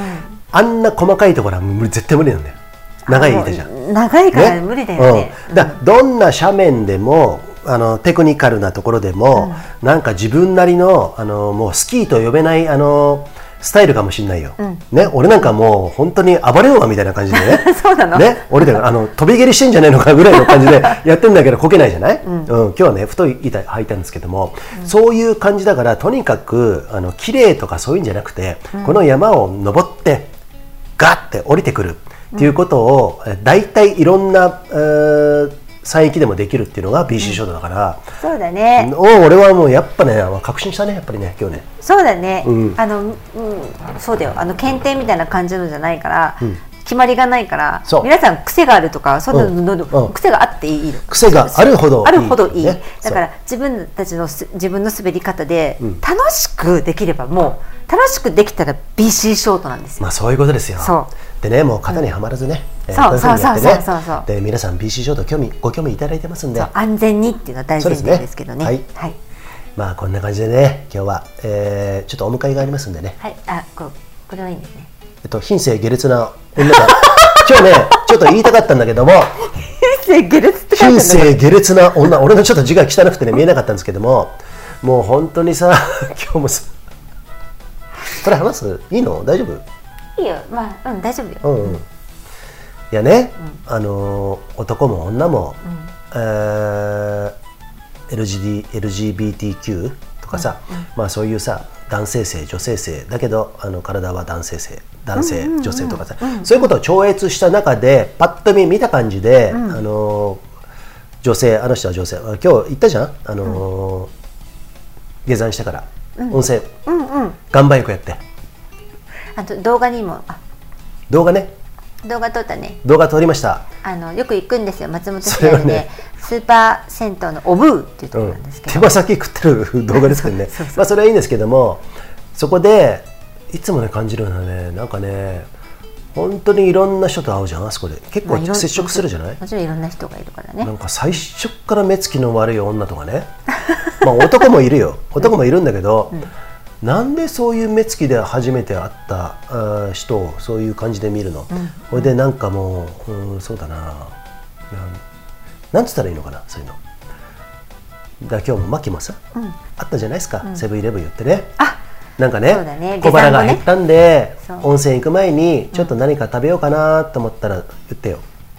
A: あんな細かいところは無理絶対無理なんだよ。長い板じゃん。
B: 長いから無理だよね。
A: うん、だどんな斜面でもあのテクニカルなところでも、なんか自分なりのあのもうスキーと呼べないあのスタイルかもしれないよ、
B: うん。
A: ね、俺なんかもう本当に暴れ馬みたいな感じでね。
B: そうなの？
A: ね、俺であの飛び蹴りしてんじゃねえのかぐらいの感じで やってんだけどこけないじゃない、うん。今日はね太い板履いたんですけども、そういう感じだからとにかくあの綺麗とかそういうんじゃなくて、この山を登ってガッて降りてくるっていうことを、え大体いろんな、えー山域でもできるっていうのが BC ショートだから、
B: そうだね、
A: お俺はもうやっぱね確信したねやっぱりね今日ね。
B: そうだね、
A: うん。
B: あの、うん、そうだよ。あの検定みたいな感じのじゃないから、決まりがないから皆さん癖があるとかそんなの、
A: うん。うん。
B: 癖があっていいの。
A: 癖があるほどいい
B: あるほどいい、
A: ね
B: だから自分たちのす自分の滑り方で
A: ん。
B: 楽しくできればもう楽しくできたら BC ショートなんですよ、
A: まあそういうことですよ。
B: そう
A: でねもう型にはまらずね、えー
B: そうそうそうそうそう。
A: で皆さん BC ショート興味ご興味いただいてますんで。
B: そう安全にっていうのは大前提ですけどね。
A: そうですね。
B: はい、
A: まあこんな感じでね今日は、えーちょっとお迎えがありますんでね。
B: はい、あこうこれはいいんですね。
A: えっと品性下劣な女が 今日ねちょっと言いたかったんだけども品性下劣な女俺のちょっと字が汚くてね見えなかったんですけどももう本当にさ 今日もさこれ話す？いいの？大丈夫？
B: いいよ。まあうん大丈夫よ、
A: うんうん、いやね、あのー男も女も、えー LGD LGBTQ とかさ、まあそういうさ男性性女性性だけどあの体は男性性男性、女性とかさ、そういうことを超越した中でパッと見見た感じで、あのー女性あの人は女性。あ今日言ったじゃん？あのー下山してから、温泉。
B: うんうん。
A: 岩盤浴やって
B: あと動画にもあ
A: 動画ね。
B: 動画撮ったね。
A: 動画撮りました。
B: あのよく行くんですよ。松本市
A: それは
B: 内で、
A: ね。
B: スーパー銭湯のオブーっていうところなんですけど、
A: 手羽先食ってる 動画ですけどね。
B: そう
A: まあそれはいいんですけどもそこでいつもね感じるのはねなんかね本当にいろんな人と会うじゃんあそこで。結構接触するじゃない、
B: もちろんいろんな人がいるからね。
A: なんか最初から目つきの悪い女とかね。まあ男もいるよ。男もいるんだけど、なんでそういう目つきで初めて会った人をそういう感じで見るの、これでなんかもう、うん、そうだな。なんなんつったらいいのかな？そういうの。だ今日もマキもさ、あったじゃないですか、セブンイレブン言ってね。
B: あ
A: なんかね
B: ね。
A: 小腹が減ったんで、
B: そう。
A: 温泉行く前にちょっと何か食べようかなと思ったら言ってよ、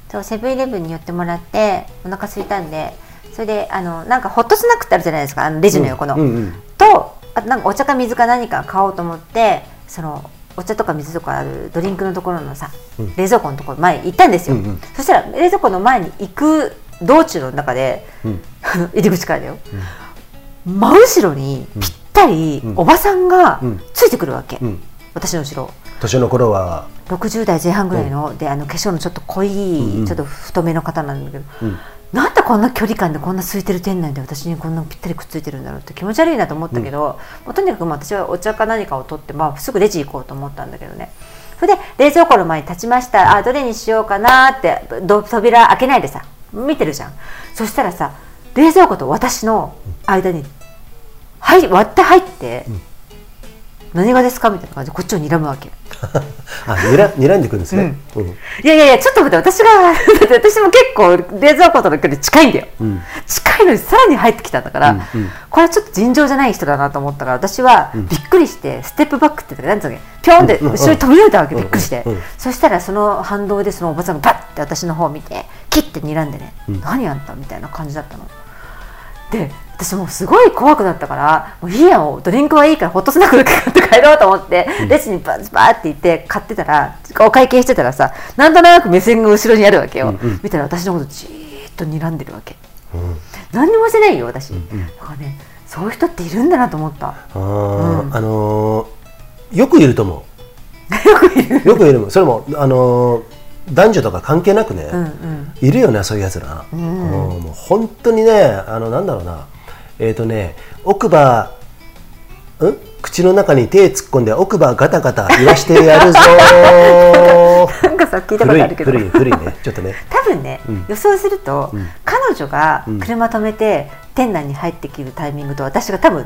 B: そうセブンイレブンに寄ってもらってお腹空いたんでそれであのなんかホットスナックってあるじゃないですか？あのレジの横の、
A: うんうんうん。
B: とあとなんかお茶か水か何か買おうと思ってそのお茶とか水とかあるドリンクのところのさ、冷蔵庫のところ前に行ったんですよ、
A: うんうん。
B: そしたら冷蔵庫の前に行く道中の中で、
A: ん。
B: あの入り口からだよ、真後ろにぴったりおばさんが
A: うん。
B: ついてくるわけ、
A: うん。
B: 私の後ろ。
A: 年の頃は。
B: 60代前半ぐらいの、であの化粧のちょっと濃い、
A: うんうん。
B: ちょっと太めの方なんだけど、
A: うん
B: なんでこんな距離感でこんな空いてる店内で私にこんなぴったりくっついてるんだろうって気持ち悪いなと思ったけど、もうとにかくまあ私はお茶か何かを取って、まあ、すぐレジ行こうと思ったんだけどね。それで冷蔵庫の前に立ちました。あどれにしようかなってど扉開けないでさ見てるじゃん。そしたらさ冷蔵庫と私の間に、はい、割って入って、何がですかみたいな感じでこっちを睨むわけ。
A: あにら睨んでくるんですね、うん。
B: いやいやいやちょっと待って私が私も結構冷蔵庫との距離近いんだよ、
A: ん。
B: 近いのにさらに入ってきたんだから、
A: うんうん。
B: これはちょっと尋常じゃない人だなと思ったから私はびっくりしてステップバックって言ったらなんつうの？ピョンって
A: うんうん。
B: 後ろに飛び降りたわけびっくりして、
A: うん。うん
B: そしたらその反動でそのおばさんがバッて私の方を見てキッて睨んでね、何あんたみたいな感じだったの。で私もうすごい怖くなったからもういいやドリンクはいいからホットスナック買って帰ろうと思って、レジにバーバーって行って買ってたらお会計してたらさなんとなく目線が後ろにあるわけよ、見たら私のことじーっと睨んでるわけ、何にもしてないよ私、だからねそういう人っているんだなと思った。
A: あーあのーよくいると思う。よくいる。よくいるそれもあのー男女とか関係なくね、
B: うんうん。
A: いるよねそういうやつら、うんもう本当にねあのなんだろうなえっ、とね奥歯ん？口の中に手突っ込んで奥歯ガタガタ言わしてやるぞー。
B: なんかさ聞いたことあるけど。
A: 古い古いね。ちょっとね。
B: 多分ね、
A: うん。
B: 予想すると、
A: うん。
B: 彼女が
A: うん。
B: 車止めて店内に入ってくるタイミングと私が多分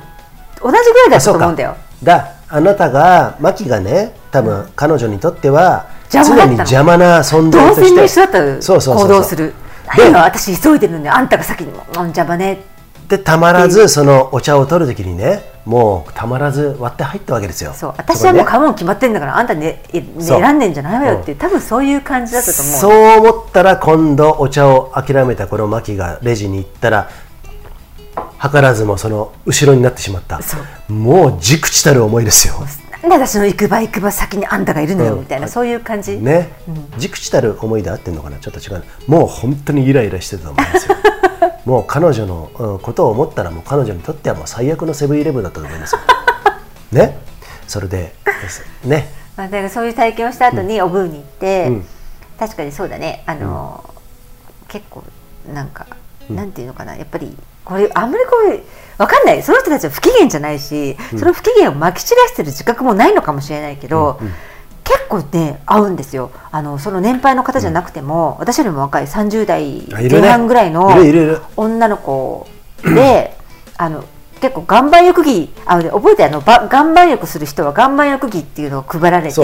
B: 同じぐらいだと思うんだよ。
A: だあなたがマキがね多分彼女にとっては常に邪魔な存在として。
B: 同線の一緒だったら
A: そうそうそうそう。
B: 行動する。
A: で
B: 何が私急いでるのにあんたが先にもうん邪魔ね
A: でたまらずそのお茶を取るときにねもうたまらず割って入ったわけですよ。
B: そう私はもう買うもん決まってんだからあんたねえね
A: そう。
B: 選んでんじゃないわよっていう多分そういう感じだったと思う。
A: そう思ったら今度お茶を諦めたこのマキがレジに行ったら図らずもその後ろになってしまった。もう忸怩たる思いですよ
B: で私の行く場行く場先にあんたがいるのよ、
A: うん。
B: みたいなそういう感じ、
A: ね。忸怩たる思いで合ってんのかな？ちょっと違う。もう本当にイライラしてたと思いますよ。もう彼女のうんことを思ったらもう彼女にとってはもう最悪のセブンイレブンだったと思いますよ。ね。それでね。
B: まあ、だからそういう体験をした後におブーに行って、
A: うん。
B: 確かにそうだね。あの、結構なんか、なんていうのかな。やっぱりこれあんまりこうわかんない。その人たちは不機嫌じゃないし、その不機嫌をまき散らしてる自覚もないのかもしれないけど、結構ね合うんですよ。あのその年配の方じゃなくても、私よりも若い30代前半ぐらいの女の子であの結構岩盤浴着あのね覚えてあのば岩盤浴する人は岩盤浴着っていうのを配られて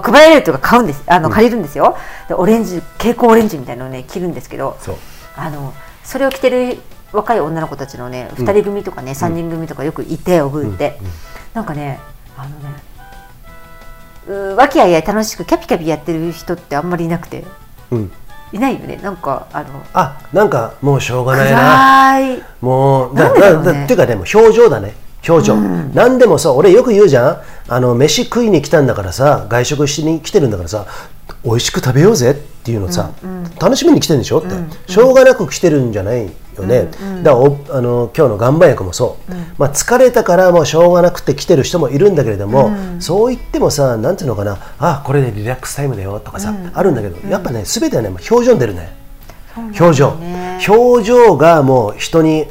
B: 配られるというか買うんです。あの借りるんですよ、でオレンジ蛍光オレンジみたいなのをね着るんですけどあのそれを着てる若い女の子たちのね2人組とかね、3人組とかよくいておぶって、なんかねあのねう和気あいあい楽しくキャピキャピやってる人ってあんまりいなくて。
A: うん。
B: いないよね。なんかあの
A: あなんかもうしょうがないな。
B: 暗い。
A: もうだ
B: だ
A: だだっていうかねもう表情だね。表情、何でもさ俺よく言うじゃん。あの飯食いに来たんだからさ外食しに来てるんだからさ美味しく食べようぜっていうのさ、楽しみに来てるんでしょって、しょうがなく来てるんじゃないよね、だからおあの今日の岩盤浴もそう、まあ、疲れたからもうしょうがなくて来てる人もいるんだけれども、そう言ってもさなんていうのかな。あこれでリラックスタイムだよとかさ、あるんだけど、やっぱね全てはねまあ表情に出るね。表情、表情がもう人に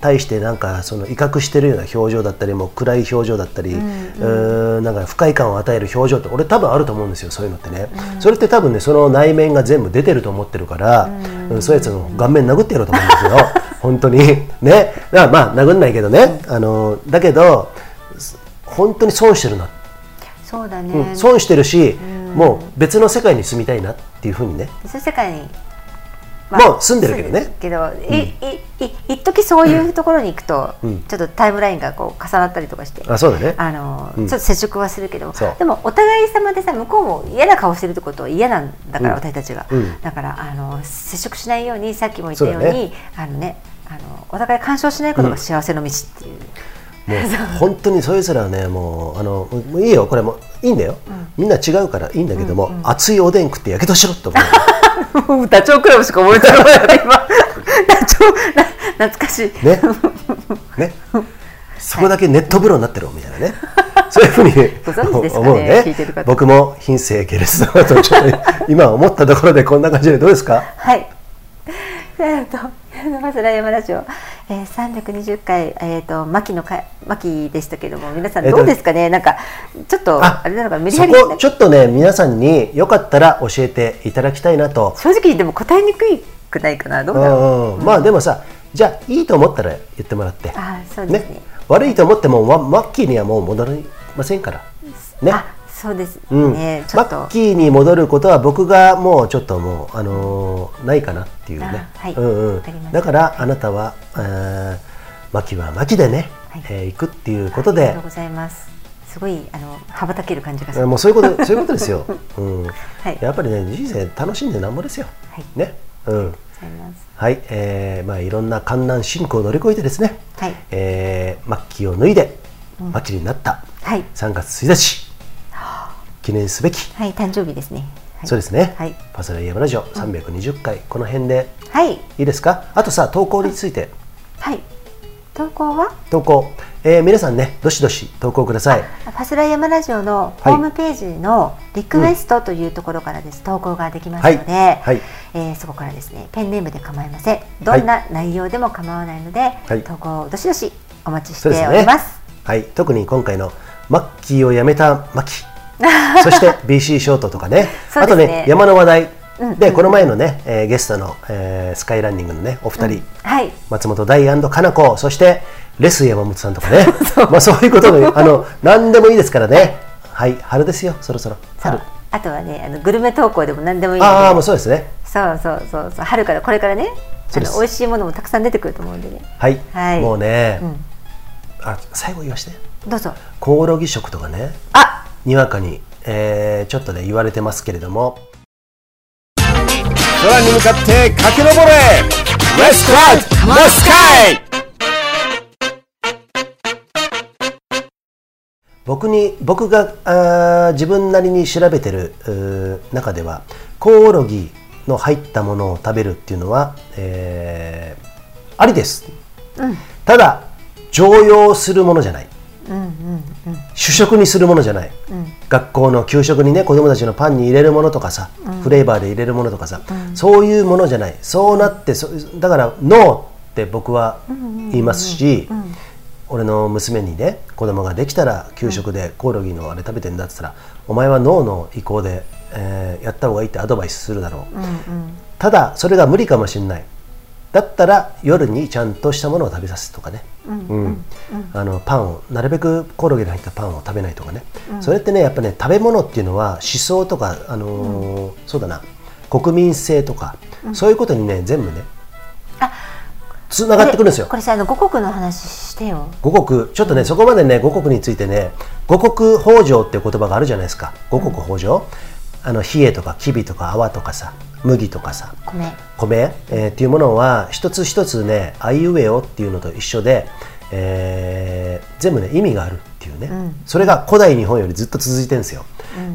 A: 対してなんかその威嚇してるような表情だったりもう暗い表情だったり、うーん。なんか不快感を与える表情って俺多分あると思うんですよそういうのってね、それって多分ねその内面が全部出てると思ってるから、うん。そういうやつの顔面殴ってやろうと思うんですよ。本当に。ね。だからまあ殴んないけどね、あのだけど本当に損してるな。
B: そうだね、
A: うん損してるし、もう別の世界に住みたいなっていうふうにね。
B: そういう世界に、
A: もう住んでるけどね。
B: けど、いいい一時そういうところに行くと、
A: うん。
B: ちょっとタイムラインがこう重なったりとかして、
A: あそうだね。
B: あの
A: うん。
B: ちょっと接触はするけどでもお互い様でさ向こうも嫌な顔してるってことは嫌なんだから、
A: うん。
B: 私たちが、
A: うん。
B: だからあの接触しないようにさっきも言ったように
A: ね。
B: あのねあのお互い干渉しないことが幸せの道っていう、
A: もう 本当にそういう人らはねもうあのもういいよこれも。いいんだよ、みんな違うからいいんだけども、熱いおでん食ってやけどしろって思う
B: ダチョウ倶楽部しか覚えてない今ダチョウな懐かしい。
A: ね。ねそこだけネット風呂になってるみたいなね、そういうふうに思うね。僕も品性下劣だなとちょっと今思ったところでこんな感じでどうですか？
B: はい。えっと、まずラジオ、えー、320回、えっ、と、牧の会、牧でしたけども、皆さん
A: えっと
B: どうですかね、なんか、ちょっと、
A: あ
B: あれなのか、メリ
A: そ
B: ハリ
A: こちょっとね皆さんによかったら教えていただきたいなと。
B: 正直でも答えにくいくないかな、どうだろう？
A: うんうん。まあでもさじゃあいいと思ったら言ってもらって。
B: あそうですね。
A: 悪いと思ってもママッキーにはもう戻りませんから。ね。
B: あ、そうです
A: うん。
B: ね、ち
A: マッ。キーに戻ることは僕がもうちょっともう、あのーないかなっていうね、
B: あはい。
A: うんうん。だからあなたは、えー、マキはマキでね、
B: はい。
A: えー行くっていうことで。
B: ありがとうございます。すごい、あの、羽ばたける感じがす。る。
A: もうそういうことそういうことですよ、うん。
B: はい。
A: やっぱりね人生楽しんでなんぼですよ、
B: はい
A: ねうん。はい、えーまあ、いろんな困難進行を乗り越えてですね、
B: はい。
A: えー、マッキーを脱いで、マキになった。
B: はい。
A: 3月1日記念すべき、
B: はい、誕生日ですね。はい。
A: そうですね、
B: はい。
A: パスライヤマラジオ320回、この辺で。
B: はい。
A: いいですか？あとさ投稿について。
B: はい。投稿は？
A: 投稿、えー皆さんねどしどし投稿ください。
B: ファスライヤマラジオのホームページのリクエストというところからです、投稿ができますので、
A: はい。はい。
B: えーそこからですねペンネームで構いません。どんな内容でも構わないので、
A: い。
B: 投稿をどしどしお待ちしております。
A: はい。特に今回のマッキーを辞めたマキ そして BC ショートとかね。
B: ね。
A: あとね山の話題、
B: うんうん
A: でこの前のね、えーゲストの、えースカイランニングのねお二人、
B: はい。
A: 松本大かな子そしてレス山本さんとかね。まあそういうことであの何でもいいですからね。はい春ですよそろそろ。春。
B: あとはねあのグルメ投稿でも何でもいいので。
A: ああもうそうですね。
B: そうそうそう。そう春からこれからね
A: そうです。
B: の美味しいものもたくさん出てくると思うんでね。
A: はい、
B: はい。
A: もうね、
B: うん。
A: あ最後言わして。
B: どうぞ。
A: コオロギ食とかね。
B: あ
A: にわかに、えーちょっとね言われてますけれども。空に向かって駆け上れ!レッツクラスカイ僕に僕があー自分なりに調べてる中ではコオロギの入ったものを食べるっていうのは、えーありです、ただ常用するものじゃない、主食にするものじゃない、学校の給食にね子供たちのパンに入れるものとかさ、フレーバーで入れるものとかさ、そういうものじゃない。そうなってそだからノーって僕は言いますし、俺の娘にね子供ができたら給食でコオロギのあれ食べてんだって言ったら、お前は脳の意向で、えーやった方がいいってアドバイスするだろう、ただそれが無理かもしれないだったら夜にちゃんとしたものを食べさせるとかね、うんあのパンをなるべくコオロギの入ったパンを食べないとかね、それってねやっぱね食べ物っていうのは思想とか、あのーそうだな。国民性とか、そういうことにね全部ね
B: あ
A: つながってくるんですよ。
B: これさあの五穀の話してよ。
A: 五穀。ちょっとねそこまでね五穀についてね五穀豊穣っていう言葉があるじゃないですか。五穀豊穣、あの冷えとかきびとか泡とかさ麦とかさ
B: 米。
A: 米、えーっていうものは一つ一つねあいうえおっていうのと一緒で、えー全部ね意味があるっていうね、それが古代日本よりずっと続いてるんですよ、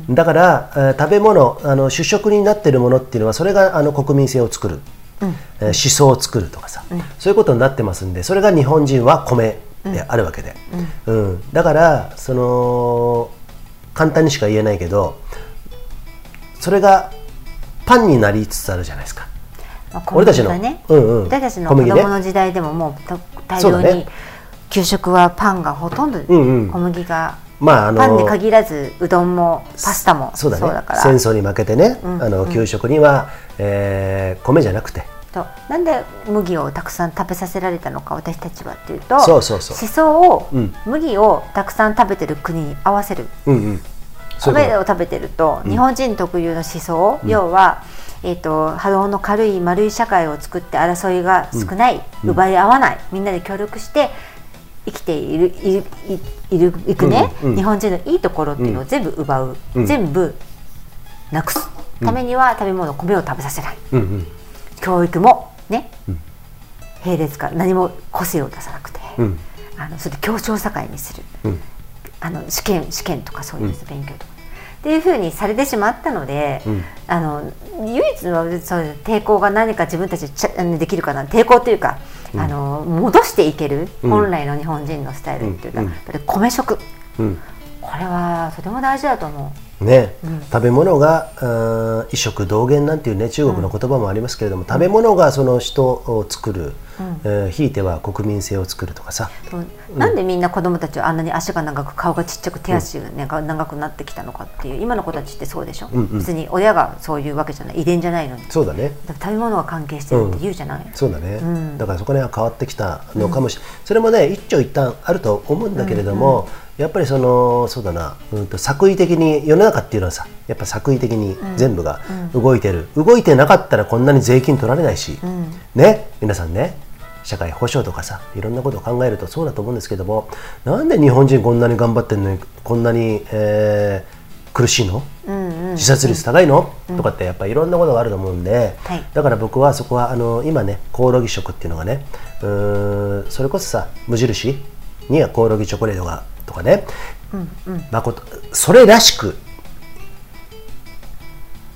A: だから、えー食べ物あの主食になってるものっていうのはそれがあの国民性を作る、えー思想を作るとかさ、そういうことになってますんでそれが日本人は米であるわけで、うん。だからその簡単にしか言えないけどそれがパンになりつつあるじゃないですか。
B: まあ
A: 俺たちの。
B: ね、
A: うんうん。
B: 私たちの子供の時代でももうと大量に、給食はパンがほとんど
A: うんうん。
B: 小麦が、
A: まああの
B: パンに限らずうどんもパスタも
A: そうだね。
B: から。
A: 戦争に負けてね、
B: うん。
A: あの給食には、えー米じゃなくて。
B: となんで麦をたくさん食べさせられたのか私たちはっていうと
A: そうそうそう。
B: 思想を、
A: うん。
B: 麦をたくさん食べてる国に合わせる。
A: うんうん
B: 米を食べてると、日本人特有の思想、要は、えー、と波動の軽い丸い社会を作って争いが少ない、奪い合わないみんなで協力して生きているいるいいるいくね、
A: うんうん。
B: 日本人のいいところっていうのを全部奪う、
A: うん。
B: 全部なくす。ためには食べ物米を食べさせない。
A: とうんうん。
B: 教育もね、並列から何も個性を出さなくて、
A: うん。
B: あのそれで協調社会にする。
A: うん
B: あの試験試験とかそういう勉強とか、っていうふうにされてしまったので、
A: うん。
B: あの唯一のそう抵抗が何か自分たちでちゃあのできるかな。抵抗というか、あの戻していける、
A: うん。
B: 本来の日本人のスタイルっていうか、
A: うん。
B: やっぱり米食。
A: うん
B: これはとても大事だと思
A: ね、
B: うん。
A: 食べ物が衣食同源なんていうね中国の言葉もありますけれども、食べ物がその人を作る、えーひいては国民性を作るとかさ。
B: う、そうなんでみんな子供たちはあんなに足が長く顔がちっちゃく手足が、ね長くなってきたのかっていう今の子たちってそうでしょ、
A: うんうん。
B: 別に親がそういうわけじゃない遺伝じゃないのに。
A: そうだね。
B: 食べ物が関係してるって言うじゃない、
A: そうだね、
B: うん。
A: だからそこら辺は変わってきたのかもしれない、それもね一長一短あると思うんだけれども、やっぱりそのそうだな、うん、と作為的に世の中っていうのはさやっぱ作為的に全部が動いてる、動いてなかったらこんなに税金取られないし、
B: ん。
A: ね？皆さんね？社会保障とかさいろんなことを考えるとそうだと思うんですけどもなんで日本人こんなに頑張ってんのにこんなに、えー苦しいの、
B: うんうん。
A: 自殺率高いの、とかってやっぱりいろんなことがあると思うんで、
B: はい。
A: だから僕はそこはあの今ねコオロギ食っていうのがねうそれこそさ無印？にはコオロギチョコレートがとかね、まことそれらしく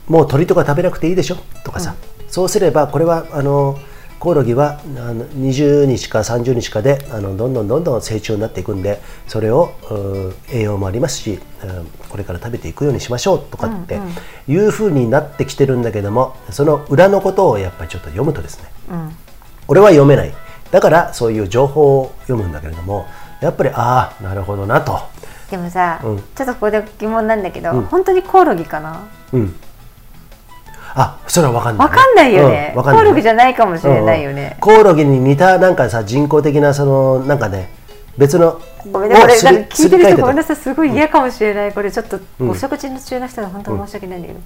A: もう鳥とか食べなくていいでしょ？とかさ、そうすればこれはあのコオロギはあの20日か30日かであのどんどんどんどん成長になっていくんでそれをうん栄養もありますし、うんこれから食べていくようにしましょうとかっていうふうになってきてるんだけどもその裏のことをやっぱりちょっと読むとですね。
B: うん。
A: 俺は読めない。だからそういう情報を読むんだけれどもやっぱりああなるほどなと、
B: でもさ、
A: うん。
B: ちょっとここで疑問なんだけど、
A: うん。
B: 本当にコオロギかな？
A: うん、あそれは分かんない、
B: わかんないよね、
A: うん
B: コオロギじゃないかもしれないよね、
A: コオロギに似たなんかさ人工的なそのなんかね別の
B: ごめんねこれ聞いてる人ごめんなさいすごい嫌かもしれない。これちょっと
A: うん。
B: お食事中の人は本当に申し訳ないんだけど、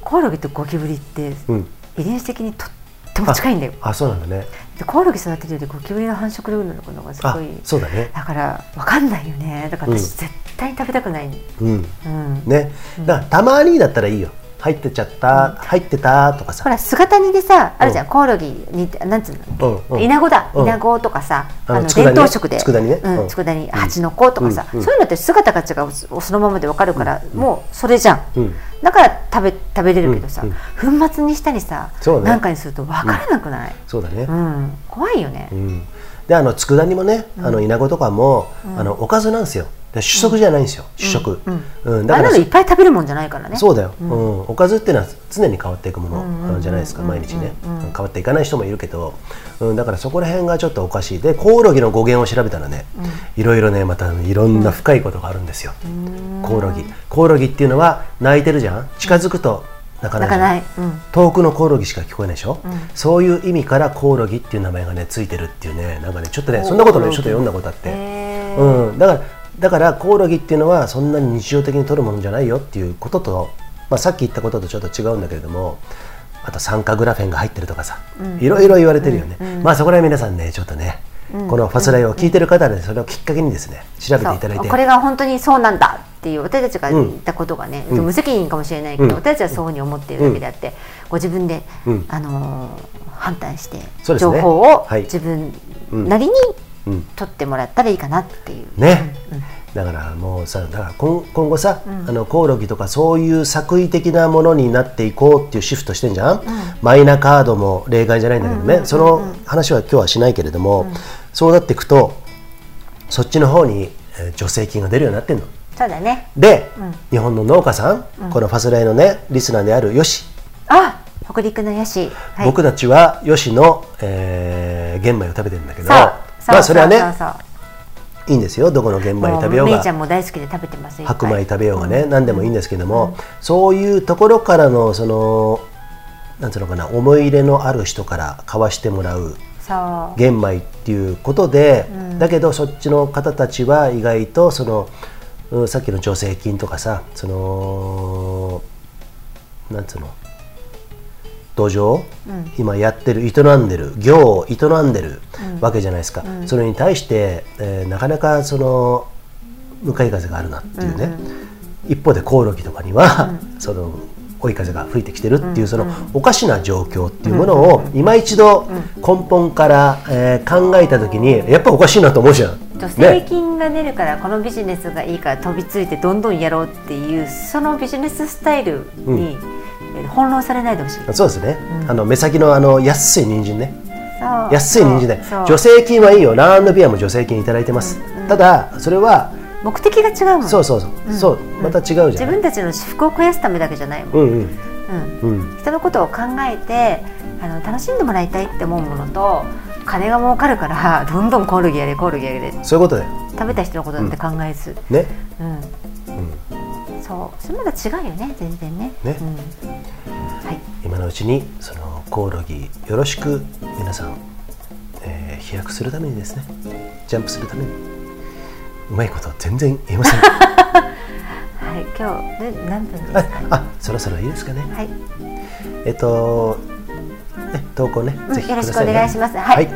B: コオロギとゴキブリって
A: うん。
B: 遺伝子的にとっても近いんだよ。
A: あそうなんだね。
B: でコオロギ育てるよりゴキブリの繁殖力ののがす
A: あ
B: ごい
A: そうだね。
B: だからわかんないよね。だから私
A: うん。
B: 絶対に食べたくない、
A: うん。
B: うん、
A: ね。だからたまにだったらいいよ入ってちゃった、入ってたとかさ。
B: ほら姿煮でさあるじゃん、
A: う
B: コオロギになんつうの、
A: うんうん。
B: イナゴだ、
A: うん。
B: イナゴとかさあの伝統食で。
A: 佃煮ね。
B: うん。
A: うん。
B: 佃煮。蜂の子とかさ、そういうのって姿が違う。そのままでわかるから、もうそれじゃん、
A: うん。
B: だから食べ食べれるけどさ、
A: うん。
B: 粉末にしたりさ、なんかにすると分からなくない、
A: そうだね。
B: うん。怖いよね、
A: うん、であの佃煮もね、あの稲子とかも、あのおかずなんですよ。で主食じゃないんですよ、主食、うんだから
B: あんなのいっぱい食べるもんじゃないからね。
A: そうだよ、うん。おかずっていうのは常に変わっていくもの、じゃないですか毎日ね、変わっていかない人もいるけど、うん、だからそこら辺がちょっとおかしい。でコオロギの語源を調べたらね、いろいろねまたいろんな深いことがあるんですよ、コオロギ。コオロギっていうのは鳴いてるじゃん？近づくと鳴かないじゃん。
B: 泣かない、うん。
A: 遠くのコオロギしか聞こえないでしょ、そういう意味からコオロギっていう名前がねついてるっていうねなんかねちょっとねそんなことねちょっと読んだことあって、うん、だからだからコオロギっていうのはそんなに日常的に取るものじゃないよっていうことと、まあ、さっき言ったこととちょっと違うんだけれどもあと酸化グラフェンが入ってるとかさ、いろいろ言われてるよね、まあそこら辺皆さんねちょっとね、このファスライを聞いてる方でそれをきっかけにですね調べていただいて。
B: これが本当にそうなんだっていう私たちが言ったことがね、無責任かもしれないけど、
A: うん。
B: 私たちはそういうふうに思っているだけであって、ご自分で、
A: うん。
B: あのー判断して、情報を
A: はい。
B: 自分なりに
A: うん
B: 取ってもらったらいいかなっていう。
A: ね、だからもうさだから今今後さ、あのコオロギとかそういう作為的なものになっていこうっていうシフトしてんじゃん、マイナカードも例外じゃないんだけどね、その話は今日はしないけれども、そうなっていくとそっちの方に、えー助成金が出るようになってんの。
B: そうだね。
A: で、日本の農家さん、このファスライのねリスナーであるヨシ、
B: あ、北陸のヤシ。はい、
A: 僕たちはヨシの、えー玄米を食べてるんだけどまあそれはねいいんですよ。どこの玄米食べようが。
B: もうめいちゃんも大好きで食べてます。いっぱい
A: 白米食べようがね、何でもいいんですけども、そういうところからのそのなんつうのかな思い入れのある人から買わしてもらう。玄米っていうことで、だけどそっちの方たちは意外とそのうんさっきの助成金とかさそのなんつうの土壌、今やってる営んでる業を営んでるわけじゃないですか、それに対して、えーなかなかその向かい風があるなっていうね、一方でコオロギとかには、その追い風が吹いてきてるっていうそのおかしな状況っていうものを今一度根本から、えー考えた時にやっぱおかしいなと思うじゃん。
B: 助成金が出るからこのビジネスがいいから飛びついてどんどんやろうっていうそのビジネススタイルにえ翻弄されないでほしい。
A: そうですね、あの目先のあの安い人参ね。安い人参で。助成金はいいよ。ランビアも助成金いただいてます、ただそれは
B: 目的が違うもん。
A: そうそうそう、そう。また違うじゃん
B: 自分たちの私服を肥やすためだけじゃないもん。
A: うんうん。
B: うん。
A: うん。
B: 人のことを考えてあの楽しんでもらいたいって思うものと金が儲かるから どんどんコオロギやれコオロギやれ
A: そういうことだよ。
B: 食べた人のことなんて考えず、
A: ね。
B: うんそうそれまだ違うよね全然ね。
A: ね。
B: うん、はい。
A: 今のうちにそのコオロギよろしく皆さん、えー飛躍するためにですねジャンプするためにうまいこと全然言えません。
B: はい今日で何分ですか
A: あ
B: ね
A: あそろそろいいですかね？
B: はい、
A: えっとね投稿ね、
B: うん
A: ぜひ
B: よろしくお願いします。はい。
A: はい。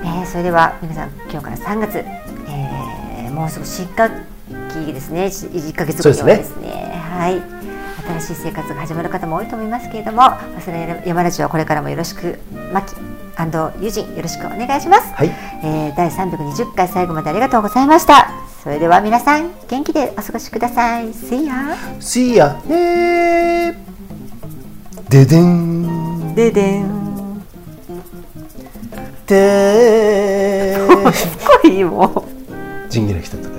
B: えーそれでは皆さん今日から3月、えーもうすぐ新学期ですね。1ヶ月後で
A: そうです
B: すね。はい。新しい生活が始まる方も多いと思いますけれども忘れ山ラジオはこれからもよろしくマキユジンよろしくお願いします、
A: はい。
B: えー第320回最後までありがとうございました。それでは皆さん元気でお過ごしください。See ya!
A: See ya ねーででん。
B: ででん。
A: でー
B: す。ごいもう
A: ジンギラ来た